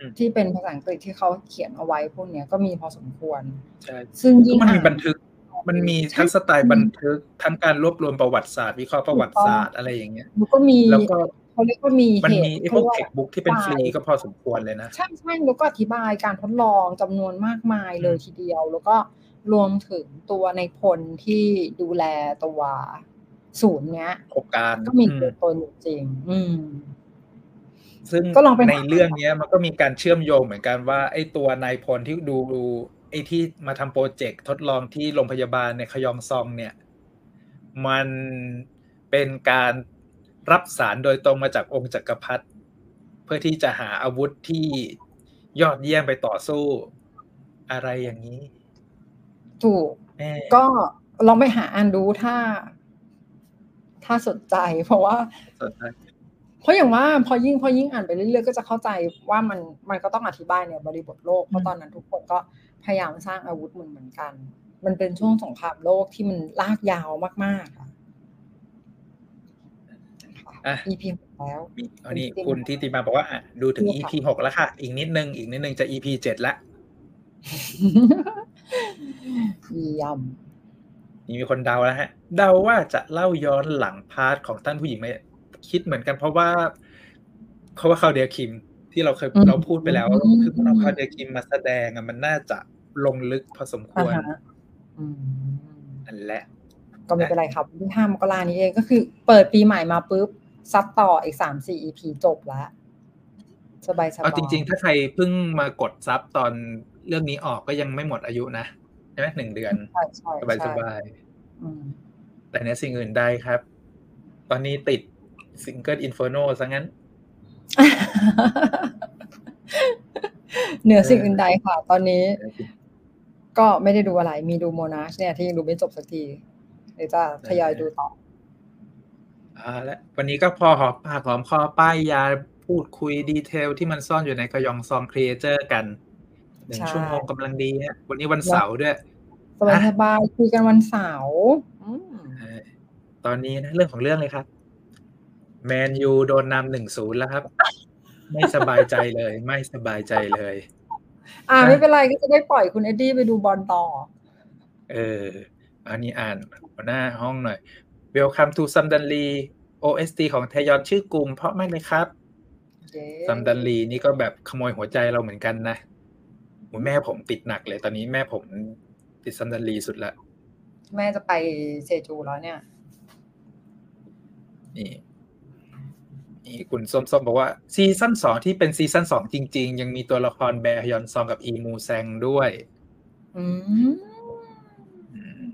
Speaker 1: อืม
Speaker 2: ที่เป็นภาษาอังกฤษที่เขาเขียนเอาไว้พวกเนี้ยก็มีพอสมควร
Speaker 1: ใช่
Speaker 2: ซึ่งยิ่ง
Speaker 1: มันมี
Speaker 2: อ่า
Speaker 1: บันทึก มันมีทั้งสไตล์บันทึก ทั้งการรวบรวมประวัติศาสตร์วิเคราะห์ประวัติศาสตร์อะไรอย่างเงี้ย
Speaker 2: แล้วก็มี
Speaker 1: แล้วก็
Speaker 2: เขาเรียกว่ามี
Speaker 1: มัน
Speaker 2: เห
Speaker 1: มี
Speaker 2: ตุ
Speaker 1: ไอ้พวก
Speaker 2: ขา
Speaker 1: เท
Speaker 2: รี
Speaker 1: ค
Speaker 2: ยว่า
Speaker 1: บุ๊กที่เป็นฟรีก็พอสมควรเลยนะ
Speaker 2: ใช่ใช่แล้วก็อธิบายการทดลองจำนวนมากมายเลย
Speaker 1: อืม
Speaker 2: ทีเดียว แล้วก็ รวมถึงตัวในพลที่ดูแลตัวศูนย์เนี้ย
Speaker 1: โครงการ
Speaker 2: ก็มี
Speaker 1: อื
Speaker 2: ตัว
Speaker 1: ม
Speaker 2: ตนอยู่จริง อืม
Speaker 1: ซึ่ง
Speaker 2: ก็ลองไป
Speaker 1: ใน
Speaker 2: หา
Speaker 1: เรื่องเนี้ย มันก็มีการเชื่อมโยงเหมือนกันว่าไอ้ตัวนายพลที่ดูดูไอ้ที่มาทำโปรเจกต์ทดลองที่โรงพยาบาลในคยองซองเนี่ย มันเป็นการรับสารโดยตรงมาจากองค์จักรพรรดิเพื่อที่จะหาอาวุธที่ยอดเยี่ยมไปต่อสู้อะไรอย่างนี้
Speaker 2: ถูก
Speaker 1: แม่
Speaker 2: ก็ลองไปหาอ่านดูถ้า ถ้าสนใจ เพราะว่า
Speaker 1: สนใจ
Speaker 2: เพราะอย่างว่าพอยิ่งพอยิ่งอ่านไปเรื่อยๆก็จะเข้าใจว่ามันมันก็ต้องอธิบายในบริบทโลกเพราะตอนนั้นทุกคนก็พยายามสร้างอาวุธเหมือนเหมือนกัน มันเป็นช่วงสงครามโลกที่มันลากยาวมากๆอะ
Speaker 1: อะ
Speaker 2: EP หกแล้ว
Speaker 1: มีอันนี้
Speaker 2: จริงๆ
Speaker 1: คุณทิติมาบอกว่าอะดูถึง
Speaker 2: ดูค่ะ
Speaker 1: EP หกแล้วค่ะ อีกนิดนึงอีกนิดนึงจะ EP เจ็ดละ
Speaker 2: เยี่ยม
Speaker 1: นี่มีคนเดาแล้วฮะ เดาว่าจะเล่าย้อนหลัง part ของท่านผู้หญิงไหมคิดเหมือนกันเพราะว่าเพราะว่าคลอเดียคิมที่เราเคย
Speaker 2: อืม
Speaker 1: เราพูดไปแล้ว
Speaker 2: อืม
Speaker 1: คือเอาคลอเดียคิมมาแสดงอะมันน่าจะลงลึกพอสมควร
Speaker 2: อ่าฮะอืม
Speaker 1: นั่นแหละ
Speaker 2: ก็ไม่เป็นไรครับวันที่ห้ามกรานี้เองก็คือ เปิดปีใหม่มาปุ๊บซัดต่ออีกสามสี่ EP จบแล้วสบายสบาย
Speaker 1: เอาจริง ๆ ถ้าใครเพิ่งมากด sub ตอน เรื่องนี้ออกก็ยังไม่หมดอายุนะใช่ไหมหนึ่งเดือน
Speaker 2: ใช่ใช่
Speaker 1: สบายส
Speaker 2: ใช่
Speaker 1: บาย
Speaker 2: อืม
Speaker 1: แต่เหนือสิ่งอื่นใดครับ ตอนนี้ติด Single's Inferno ซะงั้น
Speaker 2: เหนือสิ่งอื่นใดค่ะ ตอนนี้ ก็ไม่ได้ดูอะไรมีดู Monarch เนี่ยที่ยังดูไม่จบสักทีเดี๋ยวจะทยอยดูต่อ
Speaker 1: อ่าและวันนี้ก็พอหอมปากหอมคอป้ายยาพูดคุย detail ที่มันซ่อนอยู่ในคยองซอง Creature กัน หนึ่ง
Speaker 2: ใช่
Speaker 1: ชั่วโมงกำลังดีฮะวันนี้วันเสาร์ด้วย
Speaker 2: สบายสบายคุยกันวันเสาร์อืม
Speaker 1: เออตอนนี้นะเรื่องของเรื่องเลยครับ แมนยูโดนนำหนึ่งศูนย์แล้วครับ ไม่สบายใจเลย ไม่สบายใจเลย
Speaker 2: อ่าไม่เป็นไรก็จะได้ปล่อยคุณเอ็ดดี้ไปดูบอลต่อ
Speaker 1: เออ อันนี้อ่านหัวหน้าห้องหน่อย Welcome to s u m d a n l y OST ของเทยอนชื่อกลุ่มเพราะมากเลยครับ
Speaker 2: เย้
Speaker 1: ซัมดัลลีนี่ก็แบบขโมยหัวใจเราเหมือนกันนะโห แม่ผมติดหนักเลย ตอนนี้แม่ผมติดซัมดัลลีสุดละ
Speaker 2: แม่จะไปเชจูแล้วเนี่ย
Speaker 1: นี่นี่คุณส้มๆบอกว่า season สองที่เป็น season สองจริง ๆ ยังมีตัวละครแบร์ฮยอนซองกับอีมูแซงด้วย
Speaker 2: อืม
Speaker 1: อืม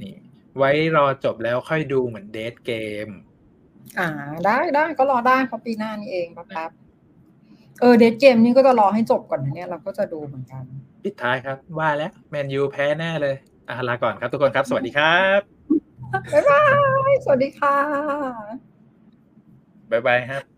Speaker 1: นี่ ไว้รอจบแล้วค่อยดูเหมือนเดทเกม
Speaker 2: อ่า ได้ได้ก็รอได้เพราะปีหน้านี่เองแป๊บๆ เออเดทเกมนี่ก็จะรอให้จบก่อนนะเนี่ยเราก็จะดูเหมือนกัน
Speaker 1: ปิดท้ายครับ ว่าแล้วแมนยูแพ้แน่เลยอะลาก่อนครับทุกคนครับ สวัสดีครับ
Speaker 2: บ๊ายบาย สวัสดีค่ะ
Speaker 1: บ๊ายบายครับ